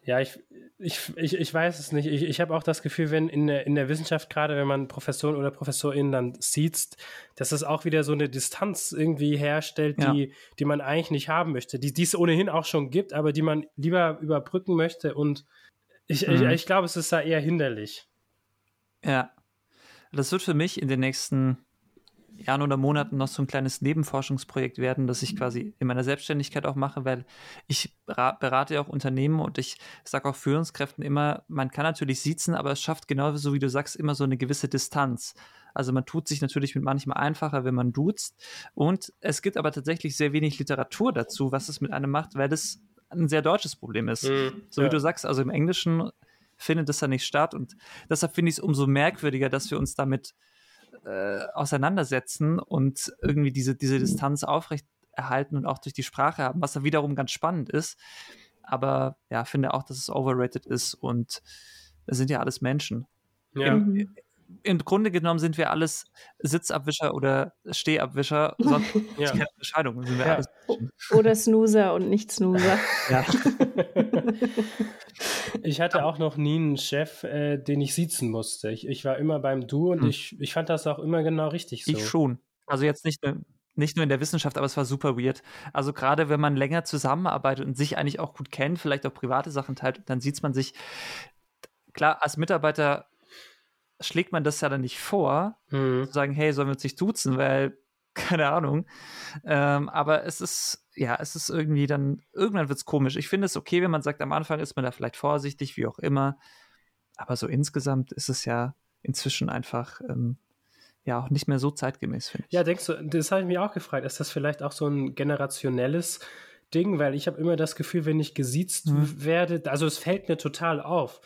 Ja, ich, ich, ich, ich weiß es nicht. Ich, ich habe auch das Gefühl, wenn in der, in der Wissenschaft, gerade wenn man Professoren oder ProfessorInnen dann sieht, dass es auch wieder so eine Distanz irgendwie herstellt, Ja. die, die man eigentlich nicht haben möchte, die, die es ohnehin auch schon gibt, aber die man lieber überbrücken möchte. Und ich, ich, Mhm. ich glaube, es ist da eher hinderlich. Ja. Das wird für mich in den nächsten Jahren oder Monaten noch so ein kleines Nebenforschungsprojekt werden, das ich quasi in meiner Selbstständigkeit auch mache, weil ich bera- berate ja auch Unternehmen und ich sage auch Führungskräften immer, man kann natürlich siezen, aber es schafft genauso wie du sagst immer so eine gewisse Distanz. Also man tut sich natürlich mit manchmal einfacher, wenn man duzt und es gibt aber tatsächlich sehr wenig Literatur dazu, was es mit einem macht, weil das ein sehr deutsches Problem ist. Mhm, So wie ja. du sagst, also im Englischen findet das ja nicht statt und deshalb finde ich es umso merkwürdiger, dass wir uns damit äh, auseinandersetzen und irgendwie diese, diese Distanz aufrecht erhalten und auch durch die Sprache haben, was dann wiederum ganz spannend ist. Aber ja, finde auch, dass es overrated ist und es sind ja alles Menschen. Ja. Im, Im Grunde genommen sind wir alles Sitzabwischer oder Stehabwischer, sonst *laughs* Ja. keine Unterscheidung. Sind wir Ja. alles. Oder Snoozer und nicht Snoozer. *laughs* Ja. Ich hatte auch noch nie einen Chef, äh, den ich siezen musste. Ich, ich war immer beim Du und Hm. ich, ich fand das auch immer genau richtig so. Ich schon. Also jetzt nicht nur, nicht nur in der Wissenschaft, aber es war super weird. Also gerade wenn man länger zusammenarbeitet und sich eigentlich auch gut kennt, vielleicht auch private Sachen teilt, dann sieht man sich, klar, als Mitarbeiter schlägt man das ja dann nicht vor, Mhm. zu sagen, hey, sollen wir uns nicht duzen, weil, *laughs* keine Ahnung. Ähm, aber es ist, ja, es ist irgendwie dann, irgendwann wird es komisch. Ich finde es okay, wenn man sagt, am Anfang ist man da vielleicht vorsichtig, wie auch immer. Aber so insgesamt ist es ja inzwischen einfach, ähm, ja, auch nicht mehr so zeitgemäß, finde ich. Ja, denkst du, das habe ich mich auch gefragt, ist das vielleicht auch so ein generationelles Ding? Weil ich habe immer das Gefühl, wenn ich gesiezt Mhm. werde, also es fällt mir total auf.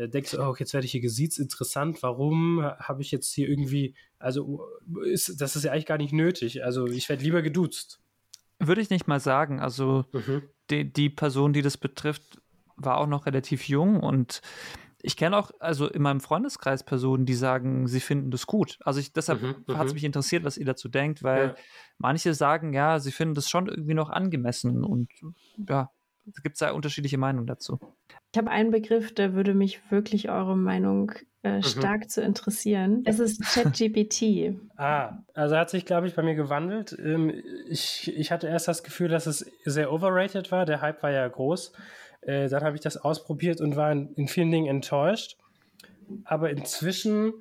Äh, Denkst du, oh, jetzt werde ich hier gesiezt, interessant, warum habe ich jetzt hier irgendwie, also ist, das ist ja eigentlich gar nicht nötig. Also ich werde lieber geduzt. Würde ich nicht mal sagen. Also Mhm. die, die Person, die das betrifft, war auch noch relativ jung und ich kenne auch also in meinem Freundeskreis Personen, die sagen, sie finden das gut. Also ich, deshalb Mhm, hat es mhm. mich interessiert, was ihr dazu denkt, weil Ja. manche sagen, ja, sie finden das schon irgendwie noch angemessen und ja, es gibt sehr unterschiedliche Meinungen dazu. Ich habe einen Begriff, da würde mich wirklich eure Meinung äh, Mhm. stark zu interessieren. Es ist *laughs* ChatGPT. Ah, also hat sich, glaube ich, bei mir gewandelt. Ähm, ich, ich hatte erst das Gefühl, dass es sehr overrated war. Der Hype war ja groß. Äh, dann habe ich das ausprobiert und war in, in vielen Dingen enttäuscht. Aber inzwischen,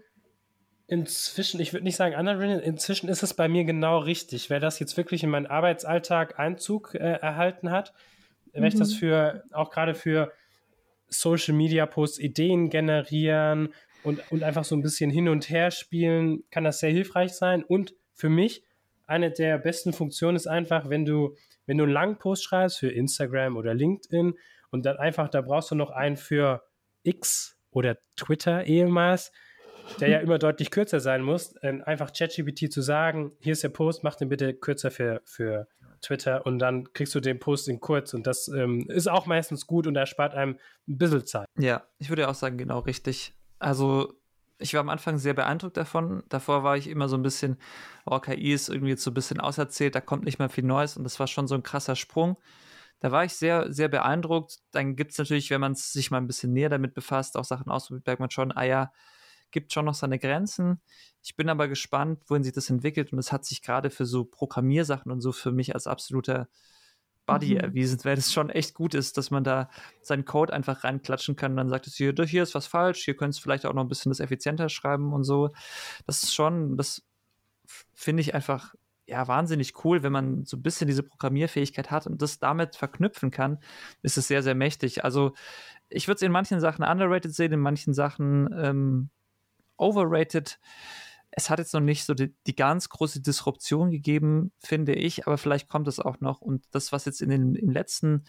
inzwischen, ich würde nicht sagen underrated, inzwischen ist es bei mir genau richtig. Wer das jetzt wirklich in meinen Arbeitsalltag Einzug äh, erhalten hat, wenn ich das Mhm. für, auch gerade für Social Media Posts Ideen generieren und, und einfach so ein bisschen hin und her spielen, kann das sehr hilfreich sein. Und für mich, eine der besten Funktionen ist einfach, wenn du, wenn du einen langen Post schreibst für Instagram oder LinkedIn und dann einfach, da brauchst du noch einen für X oder Twitter ehemals, der ja *laughs* immer deutlich kürzer sein muss, einfach ChatGPT zu sagen, hier ist der Post, mach den bitte kürzer für, für Twitter und dann kriegst du den Post in kurz und das ähm, ist auch meistens gut und erspart einem ein bisschen Zeit. Ja, ich würde auch sagen, genau richtig. Also ich war am Anfang sehr beeindruckt davon. Davor war ich immer so ein bisschen, oh, KI ist irgendwie jetzt so ein bisschen auserzählt, da kommt nicht mehr viel Neues und das war schon so ein krasser Sprung. Da war ich sehr, sehr beeindruckt. Dann gibt es natürlich, wenn man sich mal ein bisschen näher damit befasst, auch Sachen ausprobiert, merkt man schon, ah ja, gibt schon noch seine Grenzen. Ich bin aber gespannt, wohin sich das entwickelt und es hat sich gerade für so Programmiersachen und so für mich als absoluter Buddy mhm. erwiesen, weil das schon echt gut ist, dass man da seinen Code einfach reinklatschen kann und dann sagt es hier, hier ist was falsch, hier könntest du vielleicht auch noch ein bisschen das effizienter schreiben und so. Das ist schon, das finde ich einfach ja wahnsinnig cool, wenn man so ein bisschen diese Programmierfähigkeit hat und das damit verknüpfen kann, ist es sehr, sehr mächtig. Also ich würde es in manchen Sachen underrated sehen, in manchen Sachen ähm, overrated es hat jetzt noch nicht so die, die, ganz große Disruption gegeben, finde ich, aber vielleicht kommt es auch noch. Und das, was jetzt in den, im letzten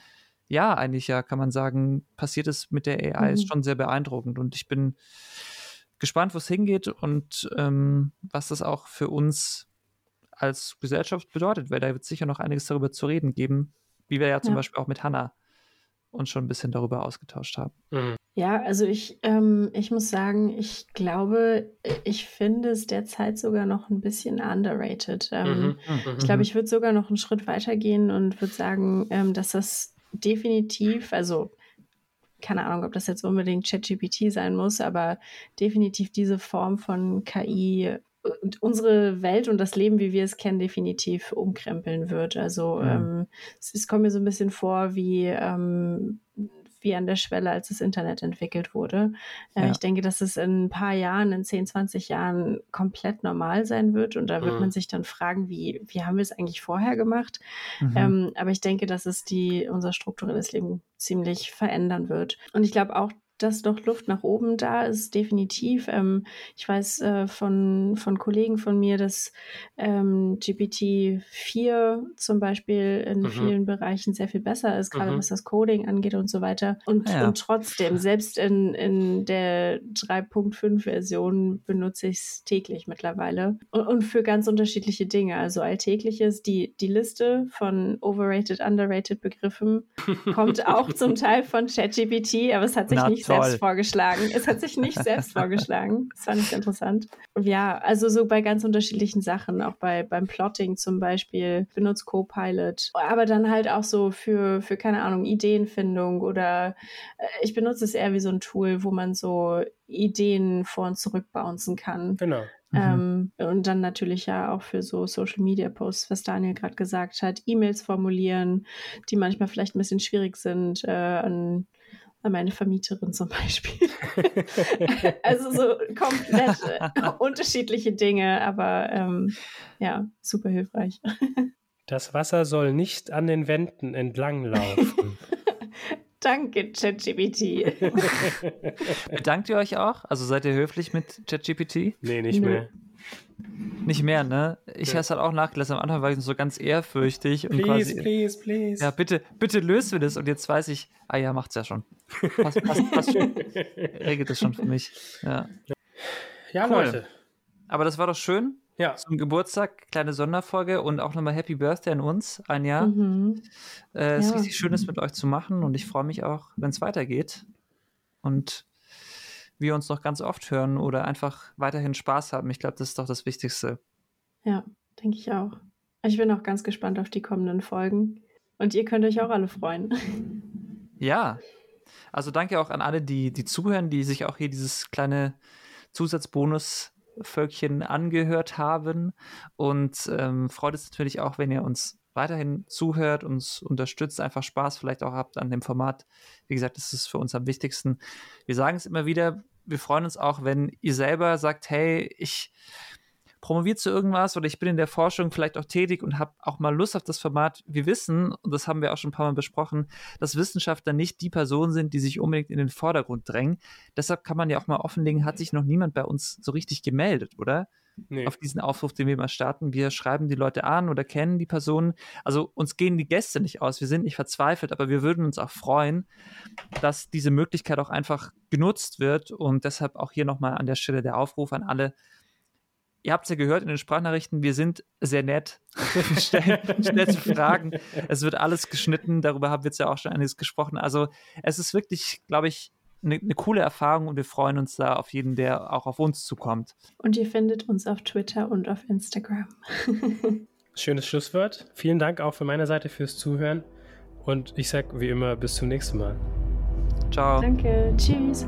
Jahr eigentlich ja, kann man sagen, passiert ist mit der AI, mhm. ist schon sehr beeindruckend. Und ich bin gespannt, wo es hingeht und ähm, was das auch für uns als Gesellschaft bedeutet, weil da wird sicher noch einiges darüber zu reden geben, wie wir ja zum ja. Beispiel auch mit Hannah uns schon ein bisschen darüber ausgetauscht haben. Mhm. Ja, also ich, ähm, ich muss sagen, ich glaube, ich finde es derzeit sogar noch ein bisschen underrated. Ähm, mhm, mhm ich glaube, mhm. ich würde sogar noch einen Schritt weiter gehen und würde sagen, ähm, dass das definitiv, also keine Ahnung, ob das jetzt unbedingt ChatGPT sein muss, aber definitiv diese Form von KI unsere Welt und das Leben, wie wir es kennen, definitiv umkrempeln wird. Also mhm. ähm, es, es, kommt mir so ein bisschen vor wie ähm, wie an der Schwelle, als das Internet entwickelt wurde. Äh, ja. Ich denke, dass es in ein paar Jahren, in 10, 20 Jahren komplett normal sein wird. Und da wird mhm. man sich dann fragen, wie, wie haben wir es eigentlich vorher gemacht? Mhm. Ähm, aber ich denke, dass es die, unser strukturelles Leben ziemlich verändern wird. Und ich glaube auch, dass noch Luft nach oben da ist, definitiv. Ähm, ich weiß äh, von, von Kollegen von mir, dass ähm, GPT-4 zum Beispiel in mhm. vielen Bereichen sehr viel besser ist, gerade mhm. was das Coding angeht und so weiter. Und, ja. und trotzdem, selbst in, in der 3.5-Version benutze ich es täglich mittlerweile. Und, und, für ganz unterschiedliche Dinge. Also alltägliches, die, die Liste von overrated, underrated Begriffen kommt *laughs* auch zum Teil von ChatGPT, aber es hat sich Na, nicht selbst vorgeschlagen. Es hat sich nicht selbst vorgeschlagen. *laughs* Das fand ich interessant. Ja, also so bei ganz unterschiedlichen Sachen, auch bei beim Plotting zum Beispiel, benutzt Copilot, aber dann halt auch so für, für keine Ahnung, Ideenfindung oder äh, ich benutze es eher wie so ein Tool, wo man so Ideen vor und zurück bouncen kann. Genau. Mhm. Ähm, und dann natürlich ja auch für so Social Media Posts, was Daniel gerade gesagt hat, E-Mails formulieren, die manchmal vielleicht ein bisschen schwierig sind, äh, an meine Vermieterin zum Beispiel. *laughs* also so komplett *laughs* unterschiedliche Dinge, aber ähm, ja, super hilfreich. Das Wasser soll nicht an den Wänden entlanglaufen. *laughs* Danke, ChatGPT. Bedankt ihr euch auch? Also seid ihr höflich mit ChatGPT? Nee, nicht mehr. Nicht mehr, ne? Ich ja. habe es halt auch nachgelassen. Am Anfang war ich so ganz ehrfürchtig. Und please, quasi, please, please. Ja, bitte, bitte löst mir das. Und jetzt weiß ich, ah ja, macht's ja schon. Passt, *laughs* passt, passt schon. Regelt das schon für mich. Ja, ja cool. Leute. Aber das war doch schön. Ja. Zum Geburtstag, kleine Sonderfolge und auch nochmal Happy Birthday an uns, ein Jahr. Mhm. Äh, es ja. ist richtig schön, das mit euch zu machen und ich freue mich auch, wenn es weitergeht. Und wir uns noch ganz oft hören oder einfach weiterhin Spaß haben. Ich glaube, das ist doch das Wichtigste. Ja, denke ich auch. Ich bin auch ganz gespannt auf die kommenden Folgen. Und ihr könnt euch auch alle freuen. Ja. Also danke auch an alle, die, die zuhören, die sich auch hier dieses kleine Zusatzbonus-Völkchen angehört haben. Und ähm, freut es natürlich auch, wenn ihr uns weiterhin zuhört, uns unterstützt, einfach Spaß vielleicht auch habt an dem Format. Wie gesagt, das ist für uns am wichtigsten. Wir sagen es immer wieder, wir freuen uns auch, wenn ihr selber sagt, hey, ich promoviere zu irgendwas oder ich bin in der Forschung vielleicht auch tätig und habe auch mal Lust auf das Format. Wir wissen, und das haben wir auch schon ein paar Mal besprochen, dass Wissenschaftler nicht die Personen sind, die sich unbedingt in den Vordergrund drängen. Deshalb kann man ja auch mal offenlegen, hat sich noch niemand bei uns so richtig gemeldet, oder? Nee. auf diesen Aufruf, den wir mal starten. Wir schreiben die Leute an oder kennen die Personen. Also uns gehen die Gäste nicht aus. Wir sind nicht verzweifelt, aber wir würden uns auch freuen, dass diese Möglichkeit auch einfach genutzt wird. Und deshalb auch hier nochmal an der Stelle der Aufruf an alle. ihr habt es ja gehört in den Sprachnachrichten, wir sind sehr nett, *laughs* stellen, stellen Fragen. Es wird alles geschnitten, darüber haben wir jetzt ja auch schon einiges gesprochen. Also es ist wirklich, glaube ich, eine, eine coole Erfahrung und wir freuen uns da auf jeden, der auch auf uns zukommt. Und ihr findet uns auf Twitter und auf Instagram. *laughs* Schönes Schlusswort. Vielen Dank auch von meiner Seite fürs Zuhören. Und ich sage wie immer bis zum nächsten Mal. Ciao. Danke. Tschüss.